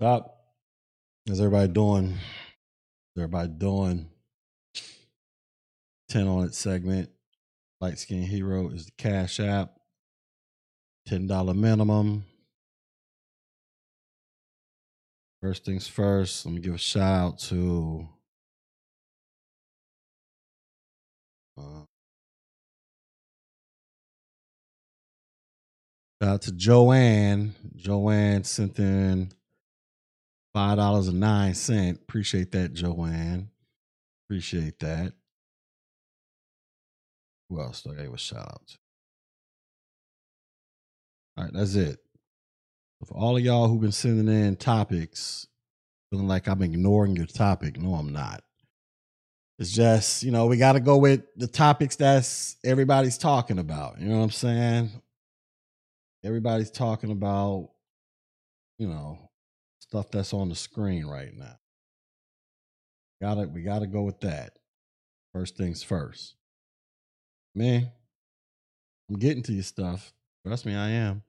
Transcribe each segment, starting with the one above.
Stop. How's everybody doing? Everybody doing? 10 on it segment. Light Skin Hero is the Cash App. $10 minimum. First things first, let me give a shout out to uh, shout out to Joanne. Joanne sent in five dollars and nine cent. Appreciate that, Joanne. Appreciate that. Who else do I gave a shout out to? All right, that's it. For all of y'all who've been sending in topics, feeling like I'm ignoring your topic, no, I'm not. It's just, you know, we got to go with the topics that's everybody's talking about. You know what I'm saying? Everybody's talking about, you know, stuff that's on the screen right now. Got to we got to go with that. First things first. Man, I'm getting to your stuff. Trust me, I am.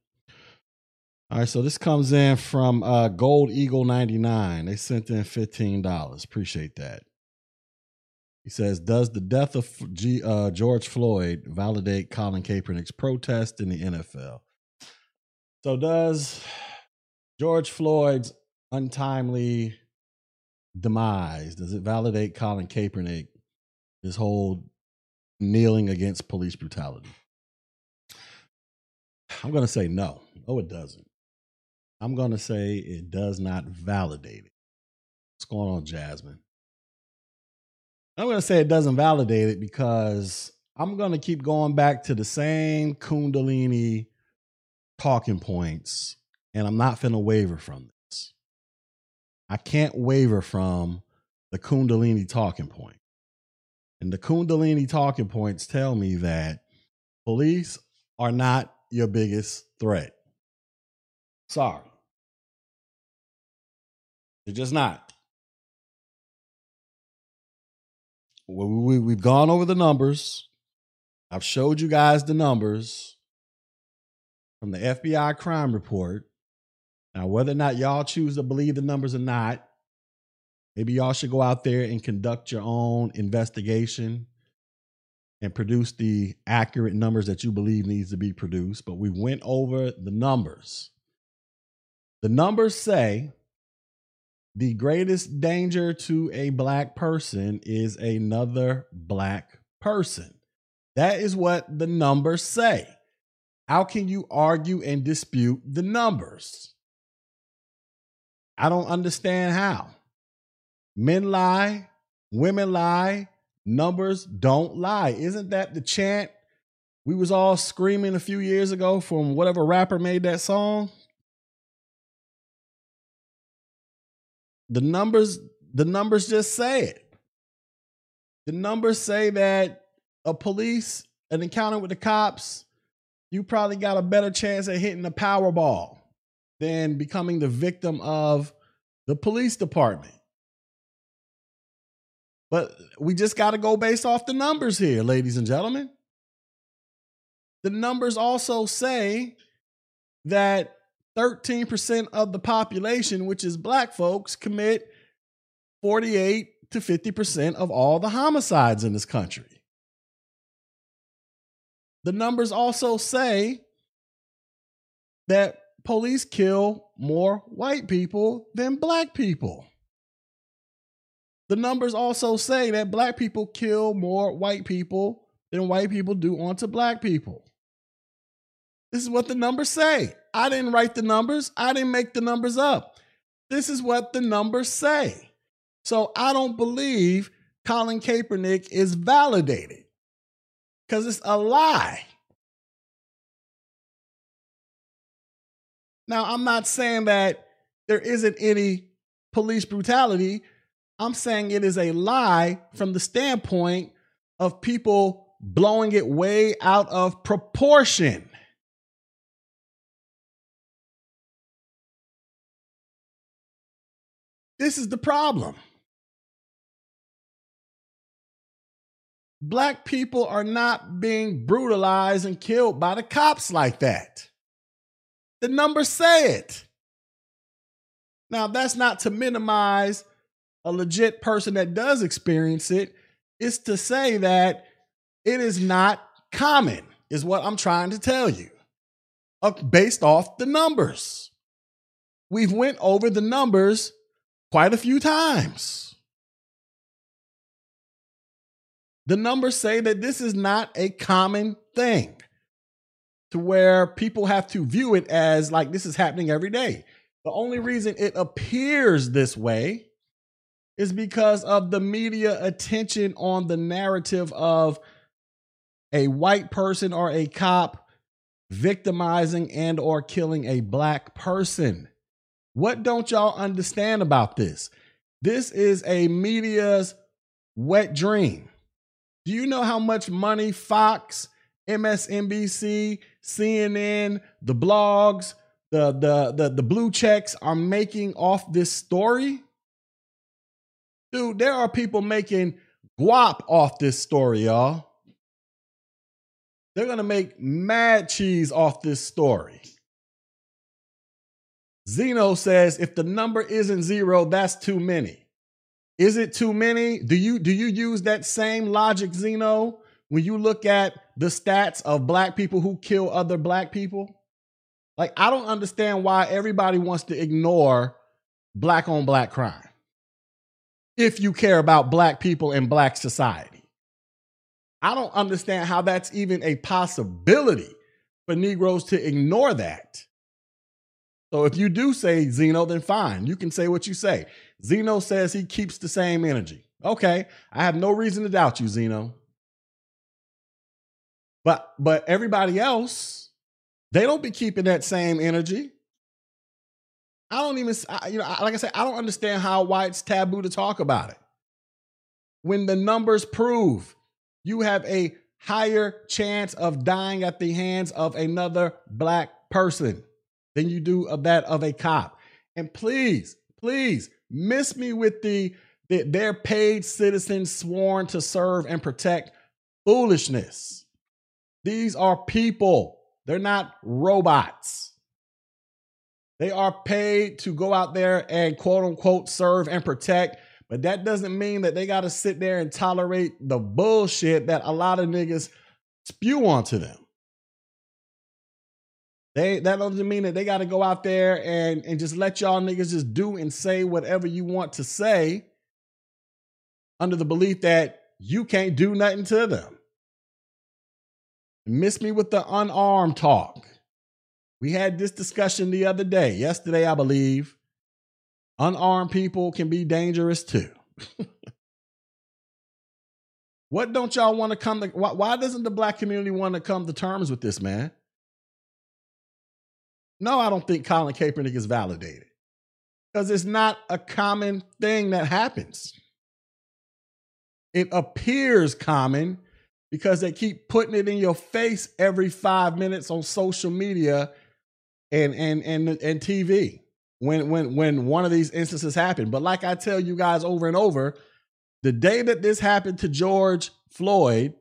All right, so this comes in from uh, Gold Eagle 99. They sent in $15. Appreciate that. He says, Does the death of G, uh, George Floyd validate Colin Kaepernick's protest in the NFL? So, does George Floyd's untimely demise, does it validate Colin Kaepernick, his whole kneeling against police brutality? I'm going to say no. No, it doesn't. I'm going to say it does not validate it. What's going on, Jasmine? I'm going to say it doesn't validate it because I'm going to keep going back to the same Kundalini talking points, and I'm not going to waver from this. I can't waver from the Kundalini talking point. And the Kundalini talking points tell me that police are not your biggest threat. Sorry. They're just not. We, we, have gone over the numbers. I've showed you guys the numbers from the FBI crime report. Now, whether or not y'all choose to believe the numbers or not, maybe y'all should go out there and conduct your own investigation and produce the accurate numbers that you believe needs to be produced. But we went over the numbers. The numbers say the greatest danger to a black person is another black person. That is what the numbers say. How can you argue and dispute the numbers? I don't understand how. Men lie, women lie, numbers don't lie. Isn't that the chant we was all screaming a few years ago from whatever rapper made that song? The numbers, the numbers just say it. The numbers say that a police, an encounter with the cops, you probably got a better chance at hitting the Powerball than becoming the victim of the police department. But we just got to go based off the numbers here, ladies and gentlemen. The numbers also say that 13% of the population, which is black folks, commit 48 to 50% of all the homicides in this country. The numbers also say that police kill more white people than black people. The numbers also say that black people kill more white people than white people do onto black people. This is what the numbers say. I didn't write the numbers, I didn't make the numbers up. This is what the numbers say. So I don't believe Colin Kaepernick is validated because it's a lie. Now, I'm not saying that there isn't any police brutality. I'm saying it is a lie from the standpoint of people blowing it way out of proportion. This is the problem. Black people are not being brutalized and killed by the cops like that. The numbers say it. Now, that's not to minimize a legit person that does experience it. It's to say that it is not common, is what I'm trying to tell you, uh, based off the numbers. We've went over the numbers quite a few times. The numbers say that this is not a common thing to where people have to view it as like this is happening every day. The only reason it appears this way is because of the media attention on the narrative of a white person or a cop victimizing and or killing a black person. What don't y'all understand about this? This is a media's wet dream. Do you know how much money Fox, MSNBC, CNN, the blogs, the the the, the blue checks are making off this story? Dude, there are people making guap off this story, y'all. They're gonna make mad cheese off this story. Zeno says if the number isn't zero, that's too many. Is it too many? Do you do you use that same logic, Zeno, when you look at the stats of black people who kill other black people? Like, I don't understand why everybody wants to ignore black on black crime if you care about black people and black society. I don't understand how that's even a possibility for Negroes to ignore that. So if you do say Zeno, then fine. You can say what you say. Zeno says he keeps the same energy. Okay, I have no reason to doubt you, Zeno. But but everybody else, they don't be keeping that same energy. I don't even, you know, like I said, I don't understand how why it's taboo to talk about it. When the numbers prove you have a higher chance of dying at the hands of another black person than you do of that of a cop. And please, please miss me with the, the they're paid citizens sworn to serve and protect foolishness. These are people. They're not robots. They are paid to go out there and quote unquote serve and protect. But that doesn't mean that they got to sit there and tolerate the bullshit that a lot of niggas spew onto them. They that doesn't mean that they got to go out there and and just let y'all niggas just do and say whatever you want to say under the belief that you can't do nothing to them. Miss me with the unarmed talk. We had this discussion the other day, yesterday, I believe. Unarmed people can be dangerous too. what don't y'all want to come to? Why, why doesn't the black community want to come to terms with this, man? No, I don't think Colin Kaepernick is validated because it's not a common thing that happens. It appears common because they keep putting it in your face every five minutes on social media and and and and TV when when when one of these instances happen. But like I tell you guys over and over, the day that this happened to George Floyd,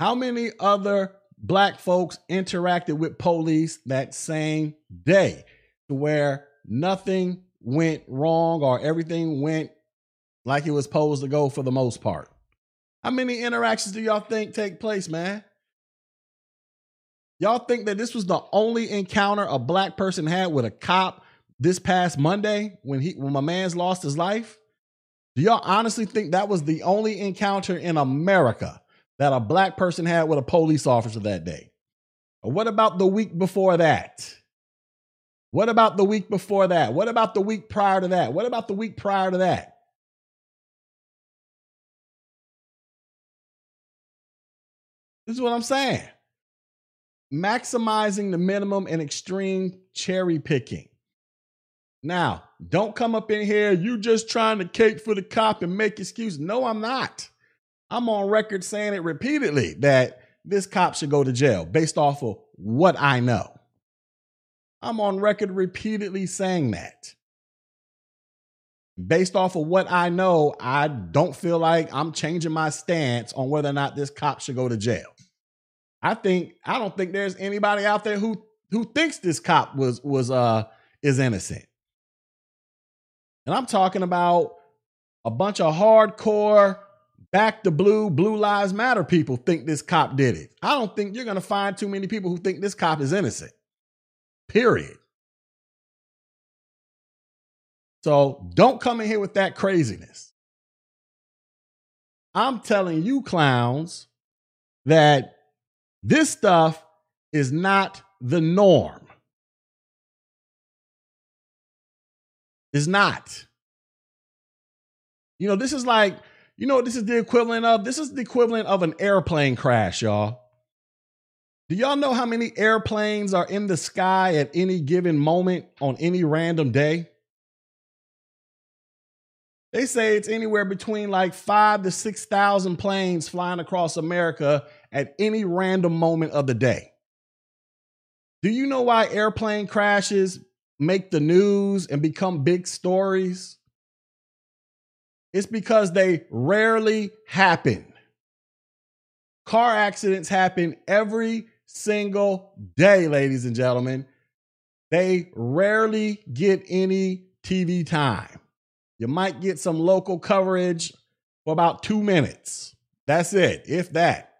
how many other black folks interacted with police that same day to where nothing went wrong or everything went like it was supposed to go for the most part. How many interactions do y'all think take place, man? Y'all think that this was the only encounter a black person had with a cop this past Monday when he when my man's lost his life? Do y'all honestly think that was the only encounter in America that a black person had with a police officer that day? Or what about the week before that? What about the week before that? What about the week prior to that? What about the week prior to that? This is what I'm saying. Maximizing the minimum and extreme cherry picking. Now, don't come up in here, you just trying to cake for the cop and make excuses. No, I'm not. I'm on record saying it repeatedly that this cop should go to jail based off of what I know. I'm on record repeatedly saying that. Based off of what I know, I don't feel like I'm changing my stance on whether or not this cop should go to jail. I think I don't think there's anybody out there who who thinks this cop was was uh is innocent. And I'm talking about a bunch of hardcore back to blue, blue lives matter people think this cop did it. I don't think you're going to find too many people who think this cop is innocent. Period. So don't come in here with that craziness. I'm telling you, clowns, that this stuff is not the norm. Is not. You know, this is like, you know, this is the equivalent of this is the equivalent of an airplane crash, y'all. Do y'all know how many airplanes are in the sky at any given moment on any random day? They say it's anywhere between like five to 6,000 planes flying across America at any random moment of the day. Do you know why airplane crashes make the news and become big stories? It's because they rarely happen. Car accidents happen every single day, ladies and gentlemen. They rarely get any TV time. You might get some local coverage for about two minutes. That's it, if that.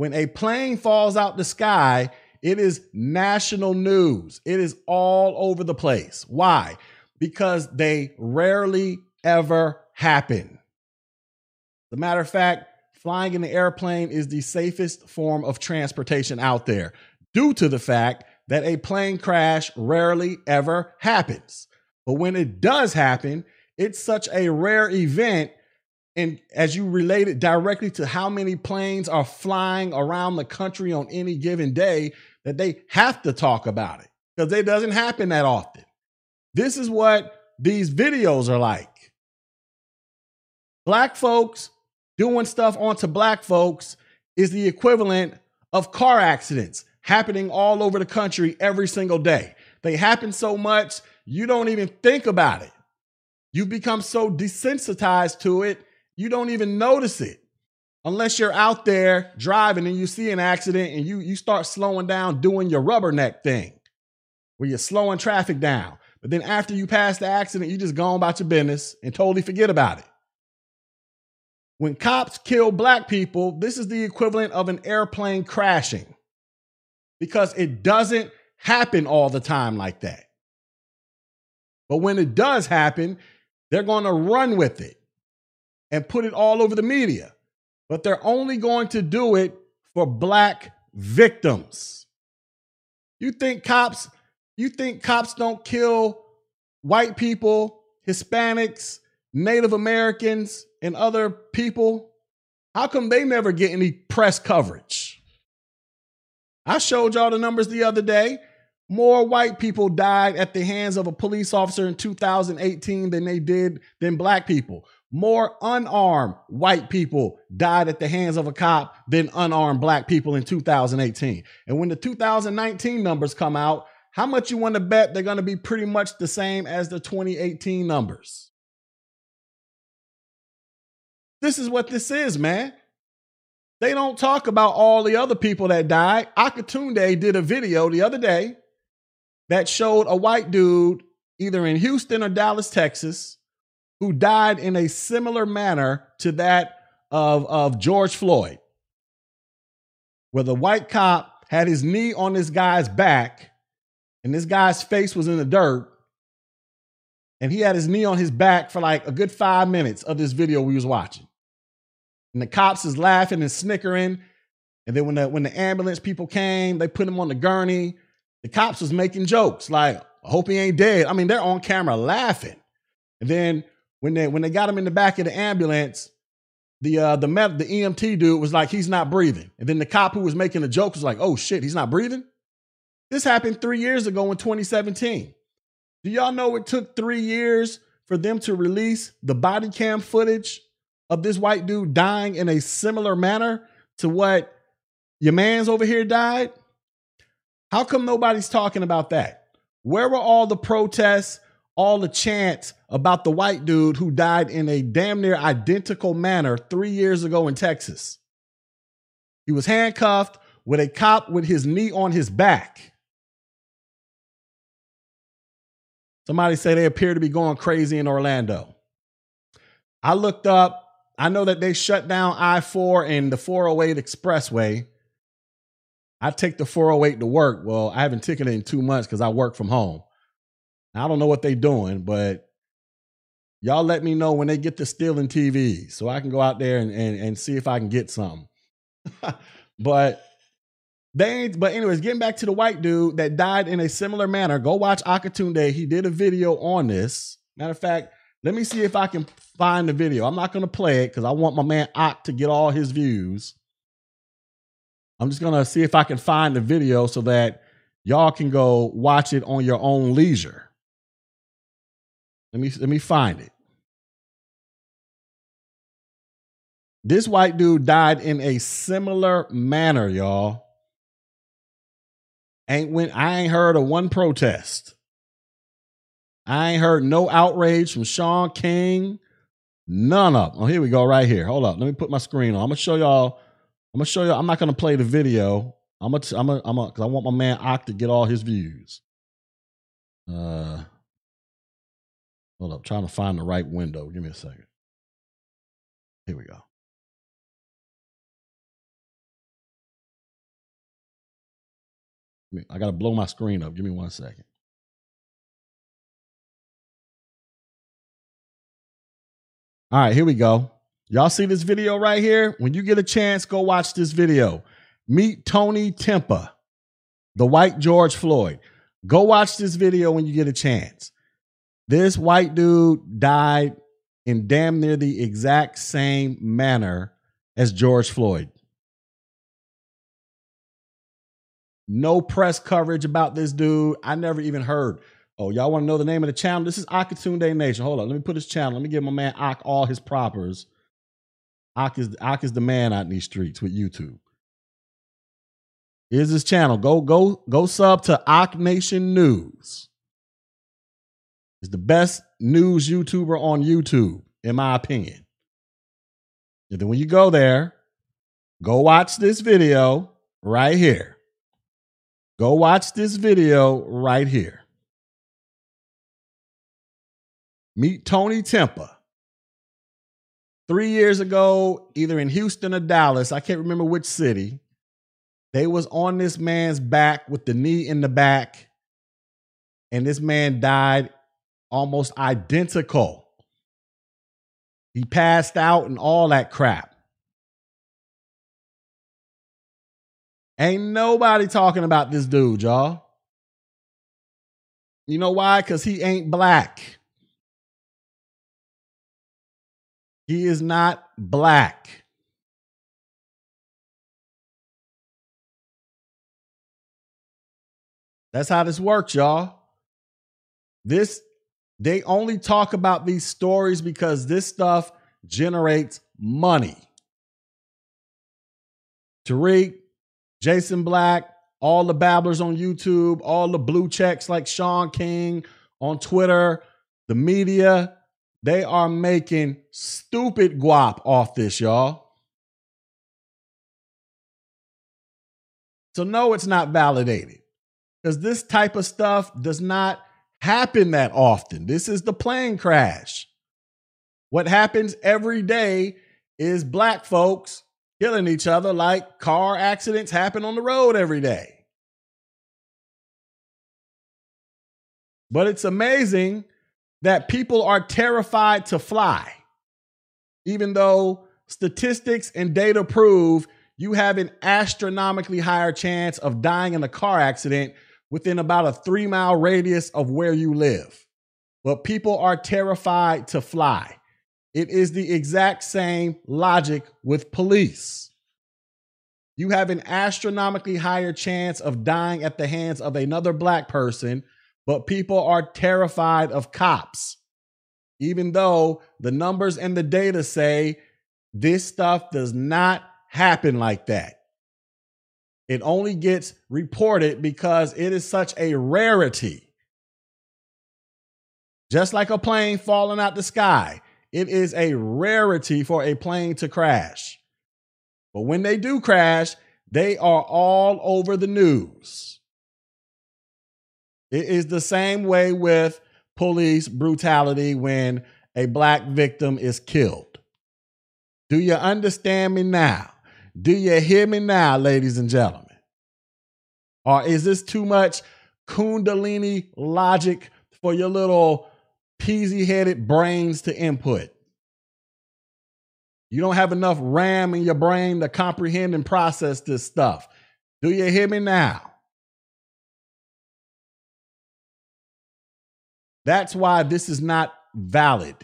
When a plane falls out the sky, it is national news. It is all over the place. Why? Because they rarely ever happen. As a matter of fact, flying in the airplane is the safest form of transportation out there due to the fact that a plane crash rarely ever happens. But when it does happen, it's such a rare event. And as you relate it directly to how many planes are flying around the country on any given day, that they have to talk about it because it doesn't happen that often. This is what these videos are like. Black folks doing stuff onto black folks is the equivalent of car accidents happening all over the country every single day. They happen so much, you don't even think about it. You've become so desensitized to it, you don't even notice it. Unless you're out there driving and you see an accident and you, you start slowing down doing your rubberneck thing where you're slowing traffic down. But then after you pass the accident, you just go on about your business and totally forget about it. When cops kill black people, this is the equivalent of an airplane crashing because it doesn't happen all the time like that. But when it does happen, they're going to run with it and put it all over the media. But they're only going to do it for black victims. You think cops, you think cops don't kill white people, Hispanics, Native Americans, and other people? How come they never get any press coverage? I showed y'all the numbers the other day. More white people died at the hands of a police officer in 2018 than they did than black people. More unarmed white people died at the hands of a cop than unarmed black people in 2018. And when the 2019 numbers come out, how much you want to bet they're going to be pretty much the same as the 2018 numbers? This is what this is, man. They don't talk about all the other people that died. Akatunde did a video the other day that showed a white dude either in Houston or Dallas, Texas, who died in a similar manner to that of, of George Floyd, where the white cop had his knee on this guy's back and this guy's face was in the dirt. And he had his knee on his back for like a good five minutes of this video we was watching. And the cops is laughing and snickering. And then when the when the ambulance people came, they put him on the gurney the cops was making jokes like, I hope he ain't dead. I mean, they're on camera laughing. And then when they when they got him in the back of the ambulance, the uh the med- the EMT dude was like, he's not breathing. And then the cop who was making the joke was like, oh shit, he's not breathing. This happened three years ago in 2017. Do y'all know it took three years for them to release the body cam footage of this white dude dying in a similar manner to what your man's over here died? How come nobody's talking about that? Where were all the protests, all the chants about the white dude who died in a damn near identical manner three years ago in Texas? He was handcuffed with a cop with his knee on his back. Somebody say they appear to be going crazy in Orlando. I looked up, I know that they shut down I 4 and the 408 expressway. I take the 408 to work. Well, I haven't taken it in two months because I work from home. I don't know what they're doing, but y'all let me know when they get to stealing TVs so I can go out there and, and, and see if I can get some. but they ain't, but anyways, getting back to the white dude that died in a similar manner. Go watch Akatunde. He did a video on this. Matter of fact, let me see if I can find the video. I'm not gonna play it because I want my man Ak to get all his views. I'm just gonna see if I can find the video so that y'all can go watch it on your own leisure. Let me let me find it. This white dude died in a similar manner, y'all. Ain't when I ain't heard of one protest. I ain't heard no outrage from Shaun King. None of them. Oh, here we go, right here. Hold up. Let me put my screen on. I'm gonna show y'all. I'm gonna show y'all. I'm not gonna play the video. I'm gonna. I'm gonna. I'm gonna. Cause I want my man Ak to get all his views. Uh, hold up. Trying to find the right window. Give me a second. Here we go. I got to blow my screen up. Give me one second. All right, here we go. Y'all see this video right here? When you get a chance, go watch this video. Meet Tony Timpa, the white George Floyd. Go watch this video when you get a chance. This white dude died in damn near the exact same manner as George Floyd. No press coverage about this dude. I never even heard. Oh, y'all want to know the name of the channel? This is Akatunde Nation. Hold on. Let me put his channel. Let me give my man Ak all his propers. Ak is, Ak is the man out in these streets with YouTube. Here's his channel. Go, go, go sub to Ak Nation News. He's the best news YouTuber on YouTube, in my opinion. And then when you go there, go watch this video right here. Go watch this video right here. Meet Tony Timpa. Three years ago, either in Houston or Dallas, I can't remember which city, they was on this man's back with the knee in the back, and this man died almost identical. He passed out and all that crap. Ain't nobody talking about this dude, y'all. You know why? Because he ain't black. He is not black. That's how this works, y'all. This, they only talk about these stories because this stuff generates money. Tariq, Jason Black, all the babblers on YouTube, all the blue checks like Shaun King on Twitter, the media, they are making stupid guap off this, y'all. So, no, it's not validated because this type of stuff does not happen that often. This is the plane crash. What happens every day is black folks killing each other like car accidents happen on the road every day. But it's amazing that people are terrified to fly, even though statistics and data prove you have an astronomically higher chance of dying in a car accident within about a three mile radius of where you live. But people are terrified to fly. It is the exact same logic with police. You have an astronomically higher chance of dying at the hands of another black person, but people are terrified of cops. Even though the numbers and the data say this stuff does not happen like that. It only gets reported because it is such a rarity. Just like a plane falling out the sky. It is a rarity for a plane to crash. But when they do crash, they are all over the news. It is the same way with police brutality when a black victim is killed. Do you understand me now? Do you hear me now, ladies and gentlemen? Or is this too much Kundalini logic for your little peasy headed brains to input? You don't have enough RAM in your brain to comprehend and process this stuff. Do you hear me now? That's why this is not valid.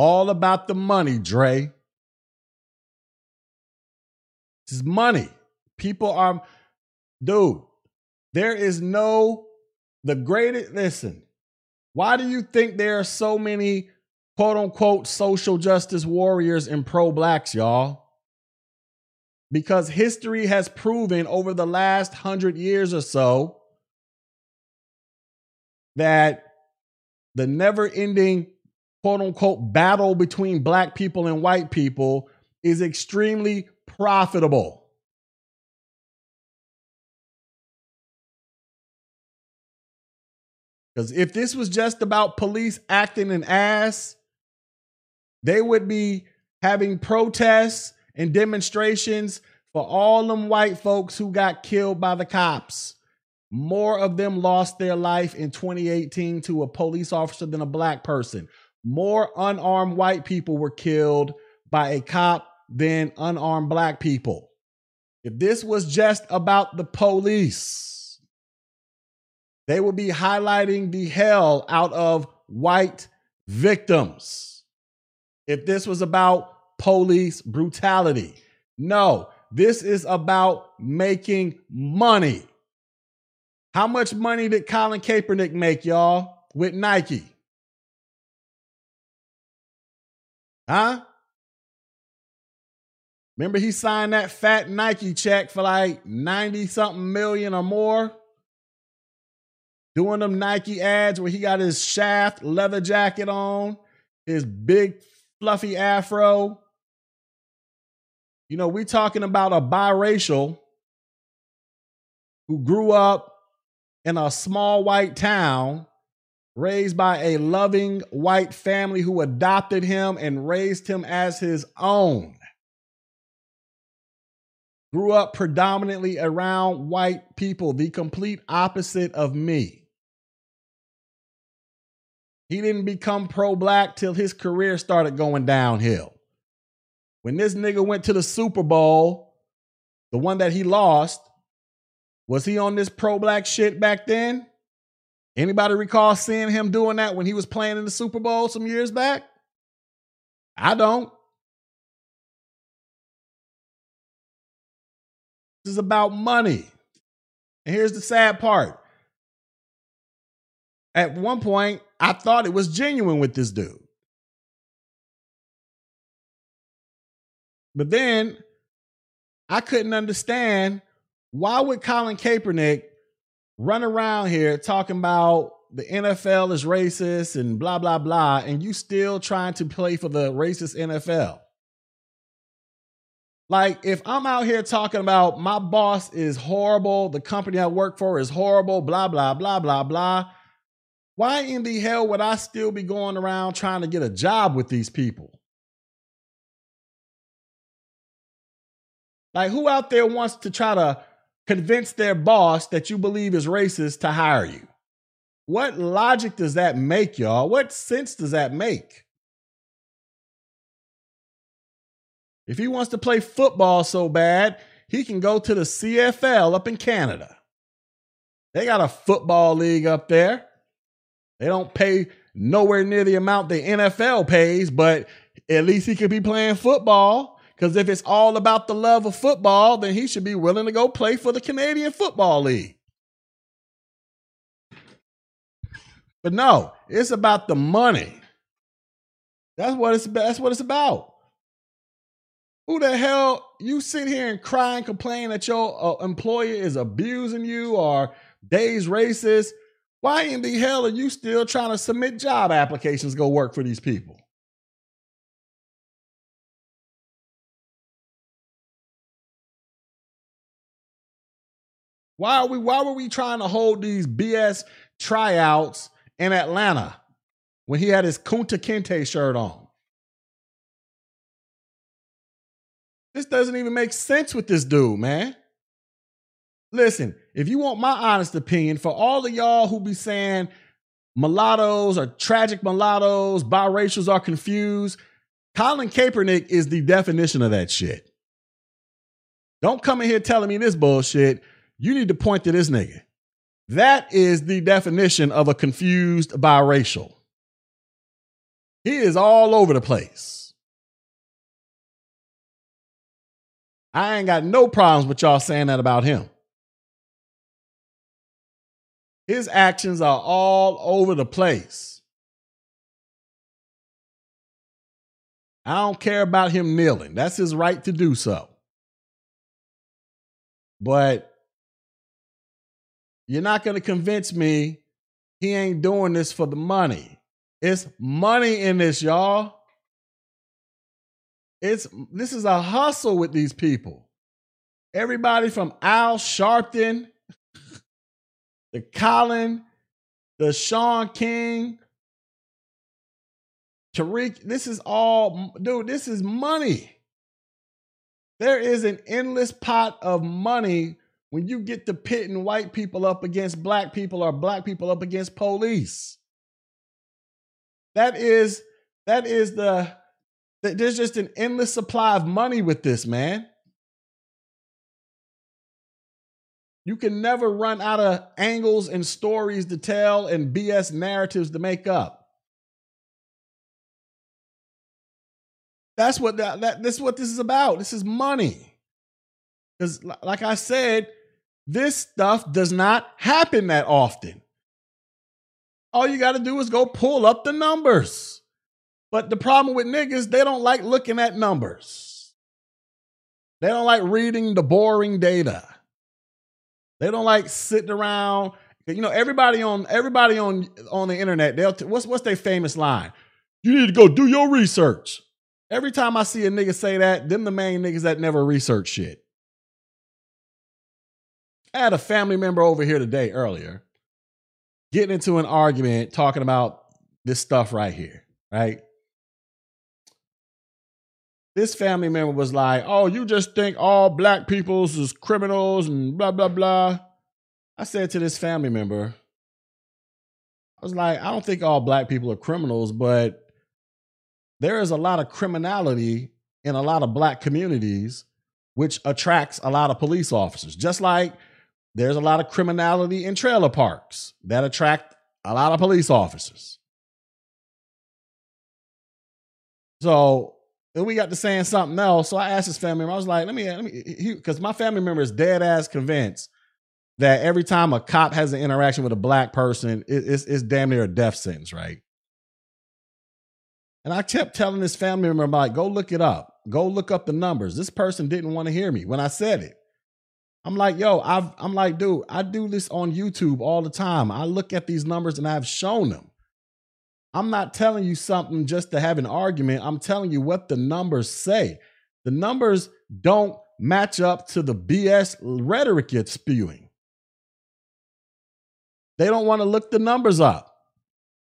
All about the money, Dre. This is money. People are, dude, there is no, the greatest, listen, why do you think there are so many quote unquote social justice warriors and pro blacks, y'all? Because history has proven over the last hundred years or so that the never ending quote unquote battle between black people and white people is extremely profitable. Because if this was just about police acting an ass, they would be having protests and demonstrations for all them white folks who got killed by the cops. More of them lost their life in 2018 to a police officer than a black person. More unarmed white people were killed by a cop than unarmed black people. If this was just about the police, they would be highlighting the hell out of white victims. If this was about police brutality, no, this is about making money. How much money did Colin Kaepernick make, y'all, with Nike? Huh? Remember, he signed that fat Nike check for like 90 something million or more? doing them Nike ads where he got his shaft leather jacket on, his big fluffy afro. You know, we're talking about a biracial who grew up in a small white town, raised by a loving white family who adopted him and raised him as his own. Grew up predominantly around white people, the complete opposite of me. He didn't become pro black till his career started going downhill. When this nigga went to the Super Bowl, the one that he lost, was he on this pro black shit back then? Anybody recall seeing him doing that when he was playing in the Super Bowl some years back? I don't. This is about money. And here's the sad part. At one point, I thought it was genuine with this dude. But then I couldn't understand why would Colin Kaepernick run around here talking about the NFL is racist and blah blah blah and you still trying to play for the racist NFL? Like if I'm out here talking about my boss is horrible, the company I work for is horrible, blah blah blah blah blah, why in the hell would I still be going around trying to get a job with these people? Like, who out there wants to try to convince their boss that you believe is racist to hire you? What logic does that make, y'all? What sense does that make? If he wants to play football so bad, he can go to the CFL up in Canada. They got a football league up there. They don't pay nowhere near the amount the NFL pays, but at least he could be playing football. Because if it's all about the love of football, then he should be willing to go play for the Canadian Football League. But no, it's about the money. That's what it's that's what it's about. Who the hell you sit here and cry and complain that your uh, employer is abusing you or days racist? Why in the hell are you still trying to submit job applications go work for these people? Why are we why were we trying to hold these BS tryouts in Atlanta when he had his Kunta Kinte shirt on? This doesn't even make sense with this dude, man. Listen, if you want my honest opinion, for all of y'all who be saying mulattoes are tragic mulattoes, biracials are confused, Colin Kaepernick is the definition of that shit. Don't come in here telling me this bullshit. You need to point to this nigga. That is the definition of a confused biracial. He is all over the place. I ain't got no problems with y'all saying that about him. His actions are all over the place. I don't care about him kneeling. That's his right to do so. But you're not going to convince me he ain't doing this for the money. It's money in this, y'all. It's this is a hustle with these people. Everybody from Al Sharpton the Colin, the Shaun King, Tariq. This is all, dude, this is money. There is an endless pot of money when you get to pitting white people up against black people or black people up against police. That is, that is the, there's just an endless supply of money with this, man. You can never run out of angles and stories to tell and BS narratives to make up. That's what that, that this is what this is about. This is money. Because like I said, this stuff does not happen that often. All you got to do is go pull up the numbers. But the problem with niggas, they don't like looking at numbers. They don't like reading the boring data. They don't like sitting around. You know, everybody on everybody on on the internet. They'll t- what's what's their famous line? You need to go do your research. Every time I see a nigga say that, them the main niggas that never research shit. I had a family member over here today earlier getting into an argument talking about this stuff right here, right? this family member was like, "Oh, you just think all black peoples is criminals and blah blah blah." I said to this family member, I was like, "I don't think all black people are criminals, but there is a lot of criminality in a lot of black communities which attracts a lot of police officers. Just like there's a lot of criminality in trailer parks that attract a lot of police officers." So then we got to saying something else. So I asked his family member, I was like, let me, let me, because my family member is dead ass convinced that every time a cop has an interaction with a black person, it, it's, it's damn near a death sentence, right? And I kept telling this family member, like, go look it up. Go look up the numbers. This person didn't want to hear me when I said it. I'm like, yo, I've, I'm like, dude, I do this on YouTube all the time. I look at these numbers and I've shown them. I'm not telling you something just to have an argument. I'm telling you what the numbers say. The numbers don't match up to the BS rhetoric you're spewing. They don't want to look the numbers up.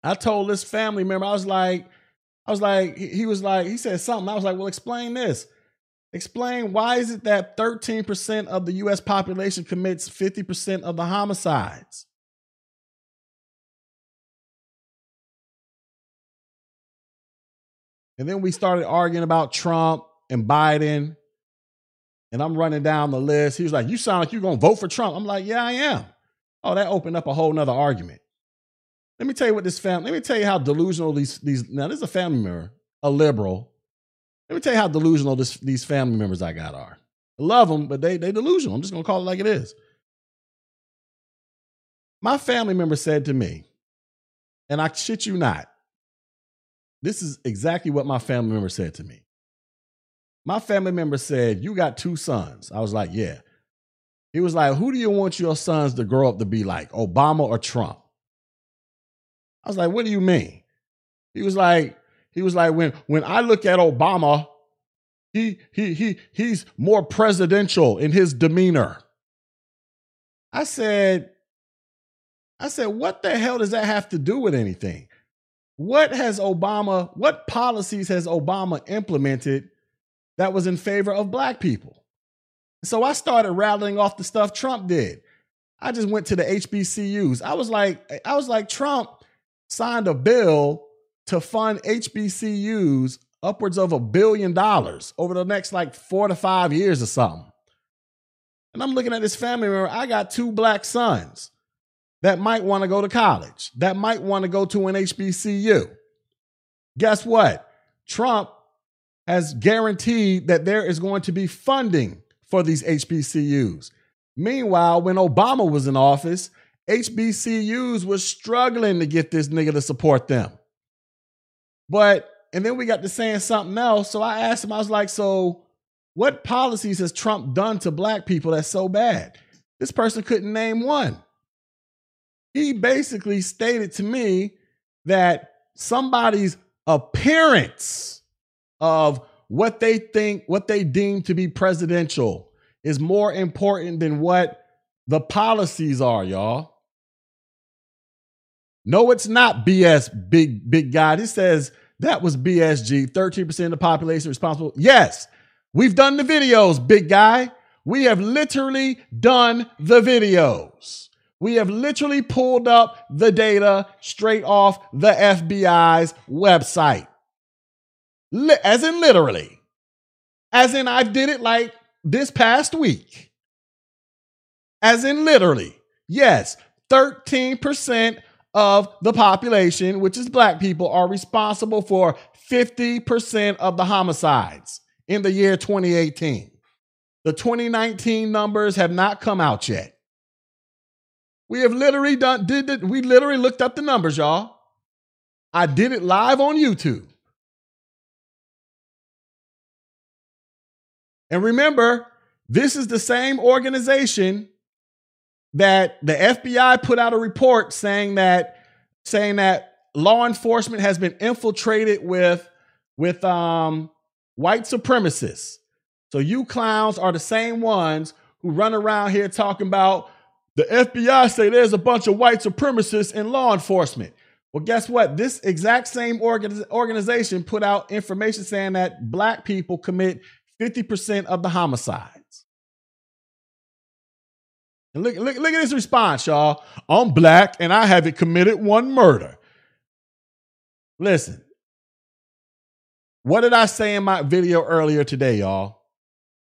I told this family member, I was like, I was like, he was like, he said something. I was like, well, explain this. Explain why is it that 13% of the US population commits 50% of the homicides? And then we started arguing about Trump and Biden. And I'm running down the list. He was like, You sound like you're going to vote for Trump. I'm like, Yeah, I am. Oh, that opened up a whole nother argument. Let me tell you what this family, let me tell you how delusional these, these now, this is a family member, a liberal. Let me tell you how delusional this, these family members I got are. I love them, but they, they delusional. I'm just to call it like it is. My family member said to me, and I shit you not, this is exactly what my family member said to me. My family member said, You got two sons. I was like, Yeah. He was like, Who do you want your sons to grow up to be like, Obama or Trump? I was like, what do you mean? He was like, he was like, when when I look at Obama, he he he he's more presidential in his demeanor. I said, I said, what the hell does that have to do with anything? What has Obama, what policies has Obama implemented that was in favor of black people? So I started rattling off the stuff Trump did. I just went to the HBCUs. I was like, I was like, Trump signed a bill to fund HBCUs upwards of a billion dollars over the next like four to five years or something. And I'm looking at this family member. I got two black sons that might want to go to college, that might want to go to an HBCU. Guess what? Trump has guaranteed that there is going to be funding for these HBCUs. Meanwhile, when Obama was in office, HBCUs was struggling to get this nigga to support them. But, and then we got to saying something else. So I asked him, I was like, so what policies has Trump done to black people that's so bad? This person couldn't name one. He basically stated to me that somebody's appearance of what they think, what they deem to be presidential is more important than what the policies are, y'all. No, it's not BS, big, big guy. He says that was BSG, 13% of the population responsible. Yes, we've done the videos, big guy. We have literally done the videos. We have literally pulled up the data straight off the FBI's website. As in literally. As in, I did it like this past week. As in, literally, yes, 13% of the population, which is black people, are responsible for 50% of the homicides in the year 2018. The 2019 numbers have not come out yet. We have literally done, did it, we literally looked up the numbers, y'all. I did it live on YouTube. And remember, this is the same organization that the FBI put out a report saying that saying that law enforcement has been infiltrated with with um, white supremacists. So you clowns are the same ones who run around here talking about the FBI say there's a bunch of white supremacists in law enforcement. Well, guess what? This exact same organiz- organization put out information saying that black people commit 50% of the homicides. And look, look, look at this response, y'all. I'm black and I haven't committed one murder. Listen, what did I say in my video earlier today, y'all?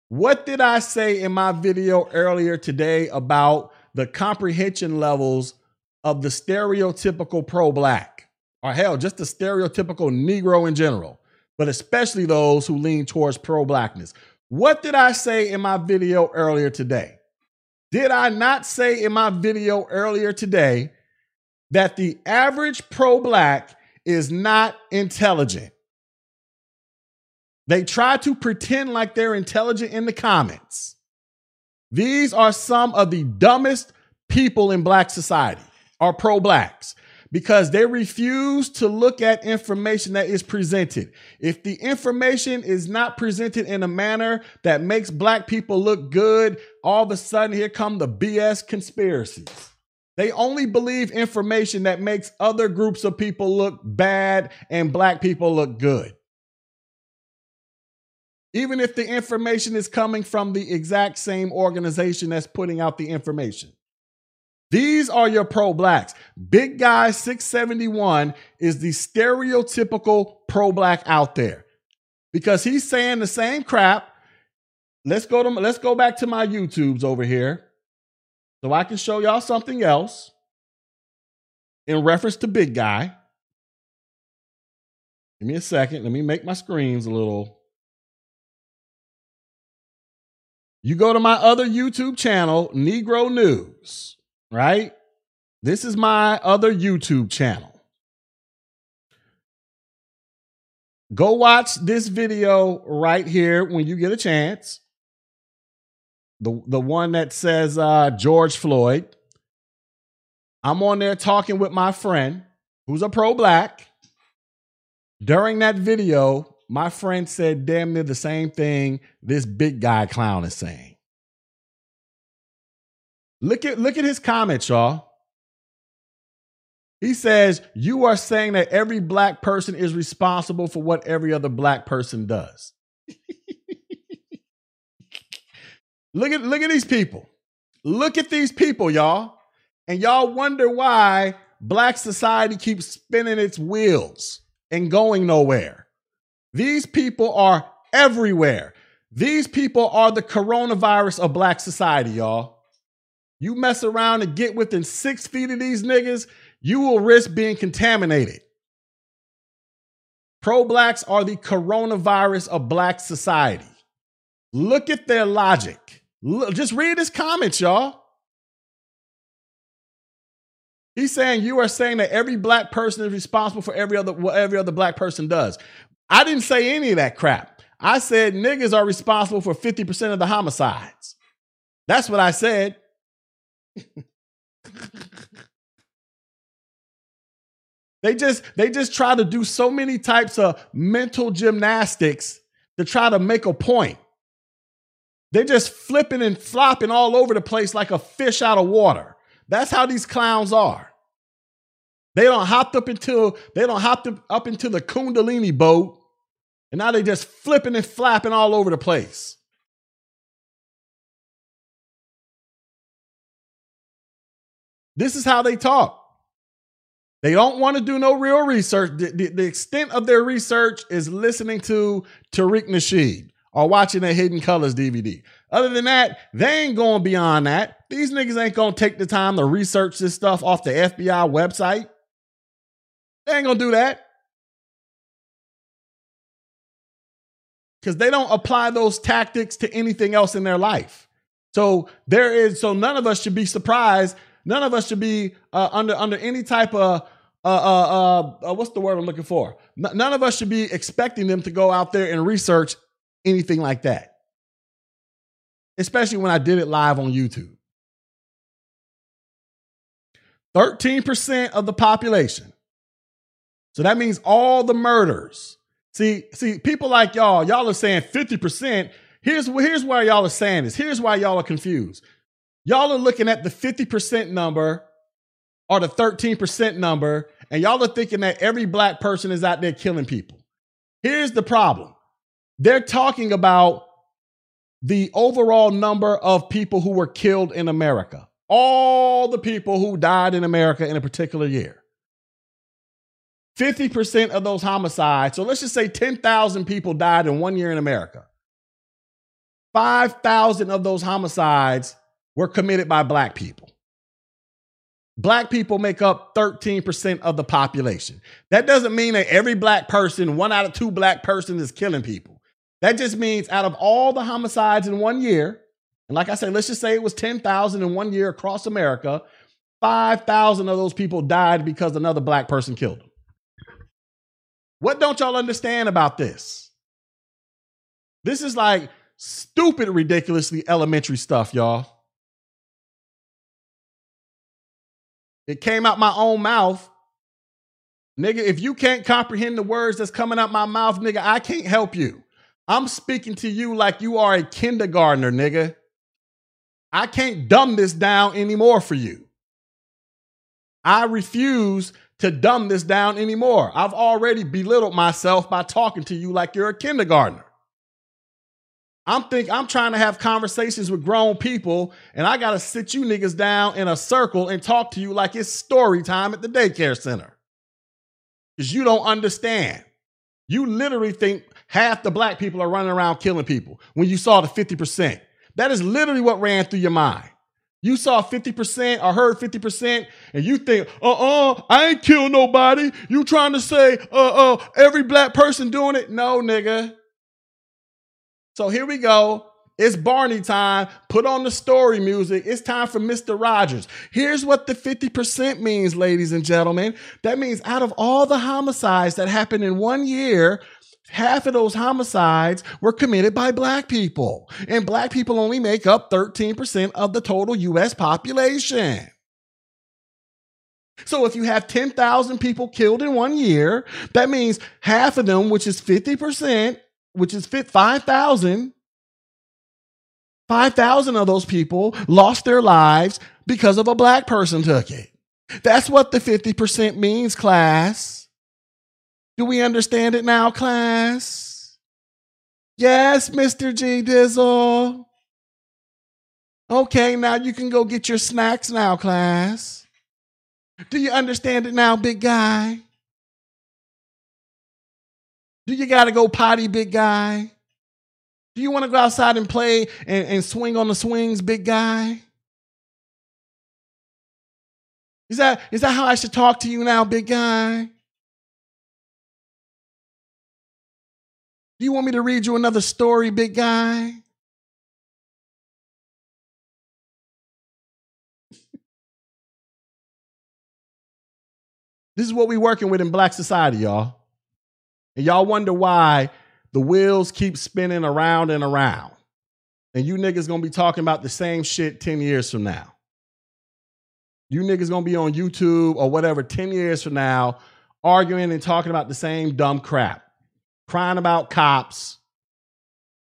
What did I say in my video earlier today about the comprehension levels of the stereotypical pro black? Or hell, just the stereotypical Negro in general but especially those who lean towards pro blackness. What did I say in my video earlier today? Did I not say in my video earlier today that the average pro black is not intelligent? They try to pretend like they're intelligent in the comments. These are some of the dumbest people in black society, are pro blacks because they refuse to look at information that is presented. If the information is not presented in a manner that makes black people look good, all of a sudden here come the BS conspiracies. They only believe information that makes other groups of people look bad and black people look good. Even if the information is coming from the exact same organization that's putting out the information. These are your pro blacks. Big guy 671 is the stereotypical pro black out there because he's saying the same crap. Let's go to let's go back to my YouTubes over here so I can show y'all something else in reference to big guy. Give me a second. Let me make my screens a little. You go to my other YouTube channel, Negro News right? This is my other YouTube channel. Go watch this video right here when you get a chance. The, the one that says uh, George Floyd. I'm on there talking with my friend who's a pro black, during that video, my friend said damn near the same thing this big guy clown is saying. Look at look at his comments, y'all. He says, You are saying that every black person is responsible for what every other black person does. look at look at these people. Look at these people, y'all. And y'all wonder why black society keeps spinning its wheels and going nowhere. These people are everywhere. These people are the coronavirus of black society, y'all. You mess around and get within six feet of these niggas, you will risk being contaminated. Pro blacks are the coronavirus of black society. Look at their logic. Look, just read his comments, y'all. He's saying you are saying that every black person is responsible for every other what every other black person does. I didn't say any of that crap. I said niggas are responsible for 50% of the homicides. That's what I said. they just they just try to do so many types of mental gymnastics to try to make a point. They're just flipping and flopping all over the place like a fish out of water. That's how these clowns are. They don't hop up into they don't hop up into the Kundalini boat, and now they just flipping and flapping all over the place. This is how they talk. They don't want to do no real research. The, the, the, extent of their research is listening to Tariq Nasheed or watching a Hidden Colors DVD. Other than that, they ain't going beyond that. These niggas ain't going to take the time to research this stuff off the FBI website. They ain't going to do that. Because they don't apply those tactics to anything else in their life. So there is, so none of us should be surprised. None of us should be uh, under under any type of uh, uh, uh, what's the word I'm looking for? N- none of us should be expecting them to go out there and research anything like that especially when I did it live on YouTube. 13% of the population. So that means all the murders. See, see, people like y'all, y'all are saying 50%. Here's, here's why y'all are saying this. Here's why y'all are confused. Y'all are looking at the 50% number or the 13% number, and y'all are thinking that every black person is out there killing people. Here's the problem. They're talking about the overall number of people who were killed in America. All the people who died in America in a particular year. 50% of those homicides, so let's just say 10,000 people died in one year in America. 5,000 of those homicides were committed by black people. Black people make up 13% of the population. That doesn't mean that every black person, one out of two black persons, is killing people. That just means out of all the homicides in one year, and like I said, let's just say it was 10,000 in one year across America, 5,000 of those people died because another black person killed them. What don't y'all understand about this? This is like stupid, ridiculously elementary stuff, y'all. It came out my own mouth. Nigga, if you can't comprehend the words that's coming out my mouth, nigga, I can't help you. I'm speaking to you like you are a kindergartner, nigga. I can't dumb this down anymore for you. I refuse to dumb this down anymore. I've already belittled myself by talking to you like you're a kindergartner. I'm think I'm trying to have conversations with grown people, and I gotta sit you niggas down in a circle and talk to you like it's story time at the daycare center. Because you don't understand. You literally think half the black people are running around killing people when you saw the 50%. That is literally what ran through your mind. You saw 50% or heard 50% and you think, uh-uh, I ain't kill nobody. You trying to say, uh-uh, every black person doing it? No, nigga. So here we go. It's Barney time. Put on the story music. It's time for Mr. Rogers. Here's what the 50% means, ladies and gentlemen. That means out of all the homicides that happened in one year, half of those homicides were committed by black people. And black people only make up 13% of the total US population. So if you have 10,000 people killed in one year, that means half of them, which is 50%, which is 5,000, 5,000 of those people lost their lives because of a black person took it. That's what the 50% means, class. Do we understand it now, class? Yes, Mr. G Dizzle. Okay, now you can go get your snacks now, class. Do you understand it now, big guy? Do you got to go potty, big guy? Do you want to go outside and play and, and swing on the swings, big guy? Is that, is that how I should talk to you now, big guy? Do you want me to read you another story, big guy? this is what we're working with in black society, y'all. And y'all wonder why the wheels keep spinning around and around. And you niggas gonna be talking about the same shit 10 years from now. You niggas gonna be on YouTube or whatever 10 years from now, arguing and talking about the same dumb crap, crying about cops,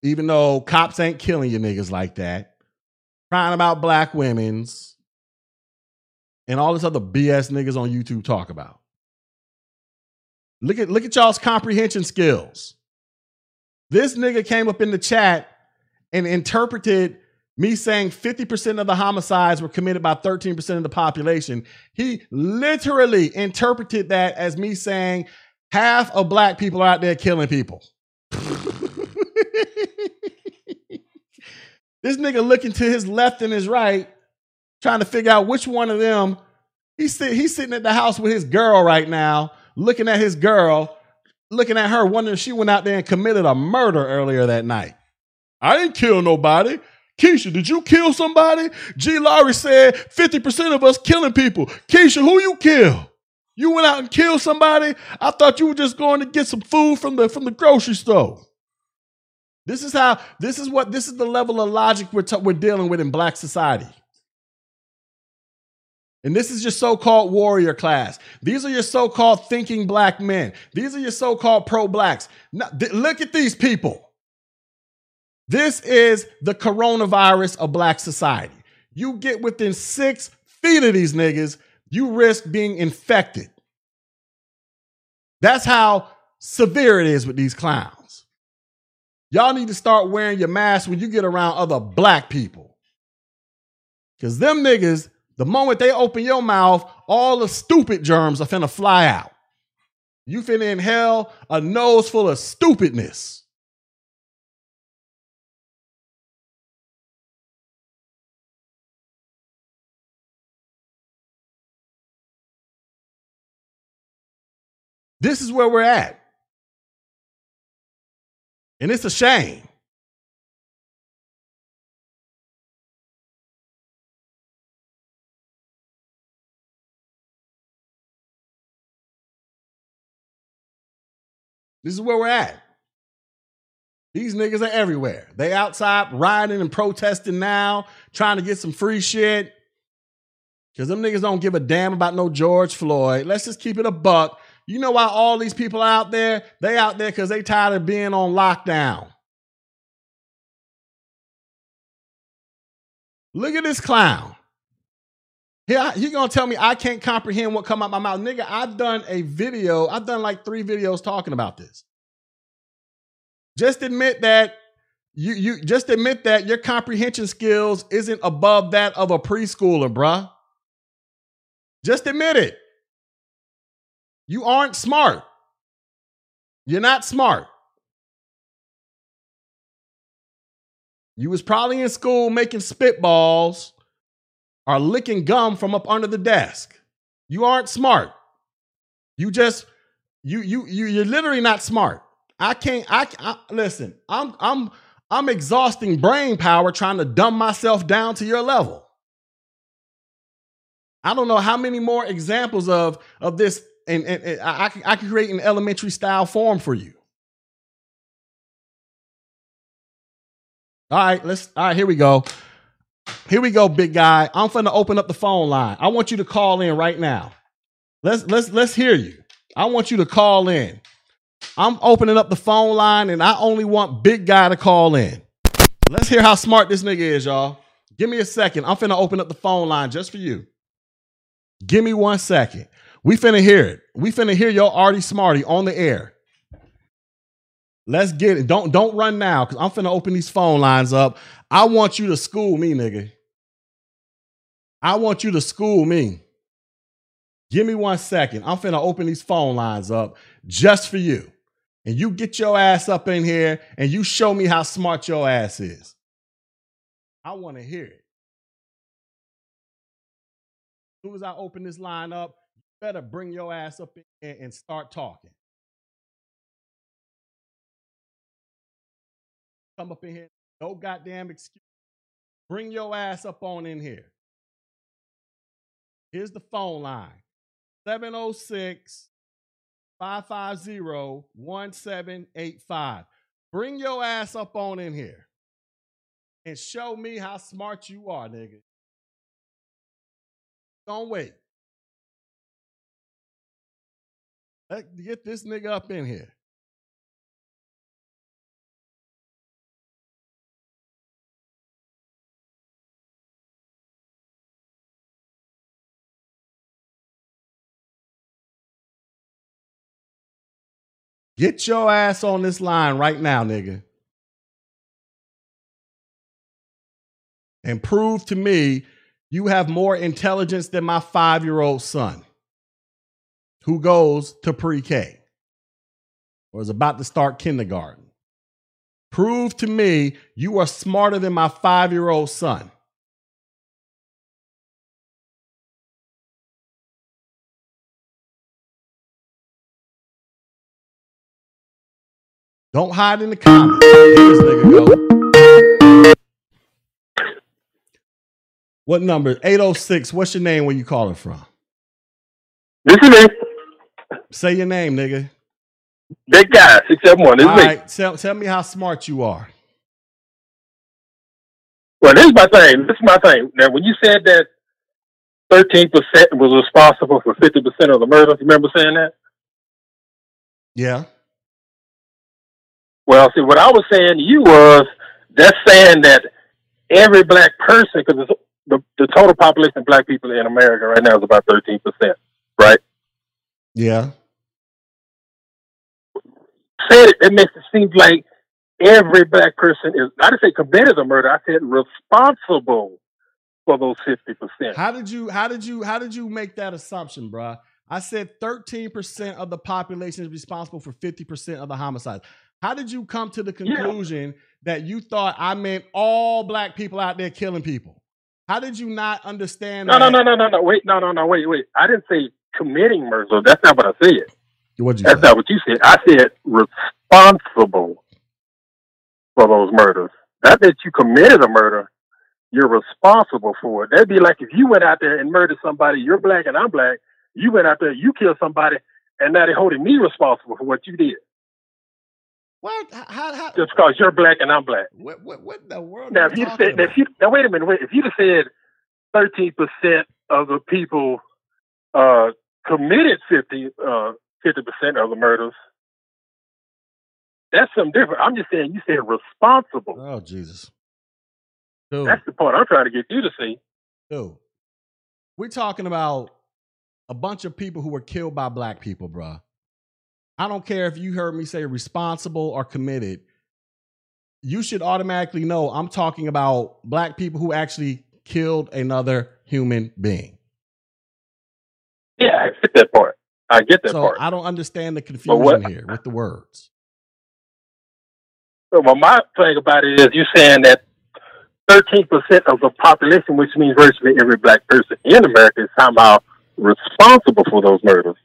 even though cops ain't killing you niggas like that, crying about black women's, and all this other BS niggas on YouTube talk about. Look at look at y'all's comprehension skills. This nigga came up in the chat and interpreted me saying 50% of the homicides were committed by 13% of the population. He literally interpreted that as me saying half of black people are out there killing people. this nigga looking to his left and his right, trying to figure out which one of them. He's, sit, he's sitting at the house with his girl right now, looking at his girl, looking at her, wondering if she went out there and committed a murder earlier that night. I didn't kill nobody. Keisha, did you kill somebody? G. Laurie said 50% of us killing people. Keisha, who you kill? You went out and killed somebody? I thought you were just going to get some food from the from the grocery store. This is how this is what this is the level of logic we're, t- we're dealing with in black society. And this is your so called warrior class. These are your so called thinking black men. These are your so called pro blacks. Look at these people. This is the coronavirus of black society. You get within six feet of these niggas, you risk being infected. That's how severe it is with these clowns. Y'all need to start wearing your mask when you get around other black people. Because them niggas, the moment they open your mouth, all the stupid germs are finna fly out. You finna inhale a nose full of stupidness. This is where we're at. And it's a shame. This is where we're at. These niggas are everywhere. They outside riding and protesting now, trying to get some free shit. Cause them niggas don't give a damn about no George Floyd. Let's just keep it a buck. You know why all these people out there? They out there because they tired of being on lockdown. Look at this clown. Yeah, he gonna tell me I can't comprehend what come out my mouth. Nigga, I've done a video, I've done like three videos talking about this. Just admit that you you just admit that your comprehension skills isn't above that of a preschooler, bruh. Just admit it. You aren't smart. You're not smart. You was probably in school making spitballs or licking gum from up under the desk. You aren't smart. You just you you you you're literally not smart. I can't I, I listen. I'm I'm I'm exhausting brain power trying to dumb myself down to your level. I don't know how many more examples of of this and, and, and I, I can create an elementary style form for you. All right, let's. All right, here we go. Here we go, big guy. I'm finna open up the phone line. I want you to call in right now. Let's let's let's hear you. I want you to call in. I'm opening up the phone line, and I only want big guy to call in. Let's hear how smart this nigga is, y'all. Give me a second. I'm finna open up the phone line just for you. Give me one second. We finna hear it. We finna hear your Artie Smarty on the air. Let's get it. Don't don't run now, cause I'm finna open these phone lines up. I want you to school me, nigga. I want you to school me. Give me one second. I'm finna open these phone lines up just for you. And you get your ass up in here and you show me how smart your ass is. I want to hear it. As soon as I open this line up, you better bring your ass up in here and start talking. Come up in here, no goddamn excuse. Bring your ass up on in here. Here's the phone line 706 550 1785. Bring your ass up on in here and show me how smart you are, nigga. Don't wait. Let's get this nigga up in here. Get your ass on this line right now, nigga. And prove to me you have more intelligence than my five year old son who goes to pre K or is about to start kindergarten. Prove to me you are smarter than my five year old son. Don't hide in the comments. Here this nigga go. What number? 806. What's your name? Where you calling from? This is me. Say your name, nigga. Big guy, 671. This All is me. right. Tell, tell me how smart you are. Well, this is my thing. This is my thing. Now, when you said that 13% was responsible for 50% of the murders, you remember saying that? Yeah. Well, see, what I was saying to you was that's saying that every black person, because the, the total population of black people in America right now is about 13%, right? Yeah. Said it, it makes it seem like every black person is, I didn't say committed a murder, I said responsible for those 50%. How did you how did you how did you make that assumption, bruh? I said 13% of the population is responsible for 50% of the homicides. How did you come to the conclusion yeah. that you thought I meant all black people out there killing people? How did you not understand? No, that? no, no, no, no, no. Wait, no, no, no. Wait, wait. I didn't say committing murder. That's not what I said. What'd you That's say? not what you said. I said responsible for those murders. Not that you committed a murder. You're responsible for it. That'd be like if you went out there and murdered somebody. You're black and I'm black. You went out there, you killed somebody, and now they're holding me responsible for what you did. What? How? how Just because you're black and I'm black. what, what? What in the world? Now, if you said, now, if you, now wait a minute, wait. If you'd have said 13% of the people uh, committed 50, uh, 50% of the murders, that's something different. I'm just saying you said responsible. Oh Jesus. Dude, That's the point I'm trying to get you to see. dude. We're talking about a bunch of people who were killed by black people, bruh. I don't care if you heard me say responsible or committed. You should automatically know I'm talking about black people who actually killed another human being. Yeah, I get that part. I get that so part. I don't understand the what- confusion here with the words. So, well, my thing about it is you saying that 13% of the population, which means virtually every black person in America, is somehow responsible for those murders.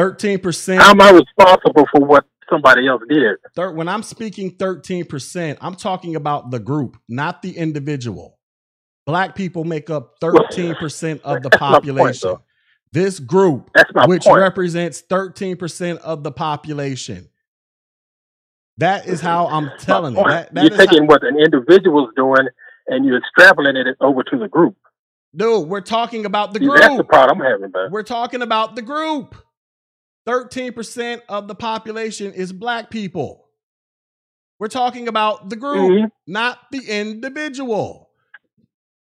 Thirteen percent. How am I responsible for what somebody else did? Thir- when I'm speaking 13%, I'm talking about the group, not the individual. Black people make up 13% of the my point, population. this group, which point. represents 13% of the population. That is how I'm telling you. That, that you're is how- taking what an individual's doing and you're extrapolating it over to the group. Dude, we're talking about the See, group. that's the problem I'm having, man. We're talking about the group. 13% of the population is black people. We're talking about the group, Mhm. not the individual.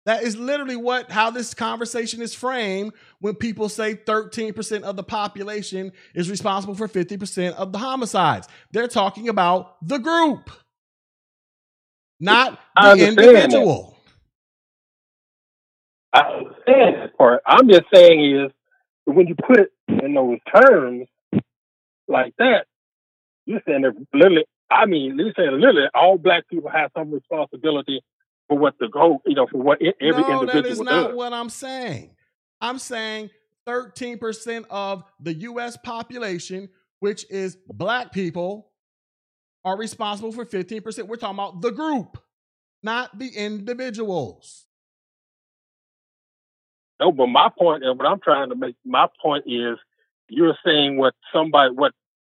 That is literally what how this conversation is framed when people say 13% of the population is responsible for 50% of the homicides. They're talking about the group, not the understand that. individual. I understand that part. I'm just saying is when you put it in those terms like that, you're saying that literally. I mean, you're saying literally all black people have some responsibility for what the goal, you know, for what every no, individual that is not does. what I'm saying. I'm saying 13% of the US population, which is black people, are responsible for 15%. We're talking about the group, not the individuals. No, but my point and what I'm trying to make, my point is, you're saying what somebody, what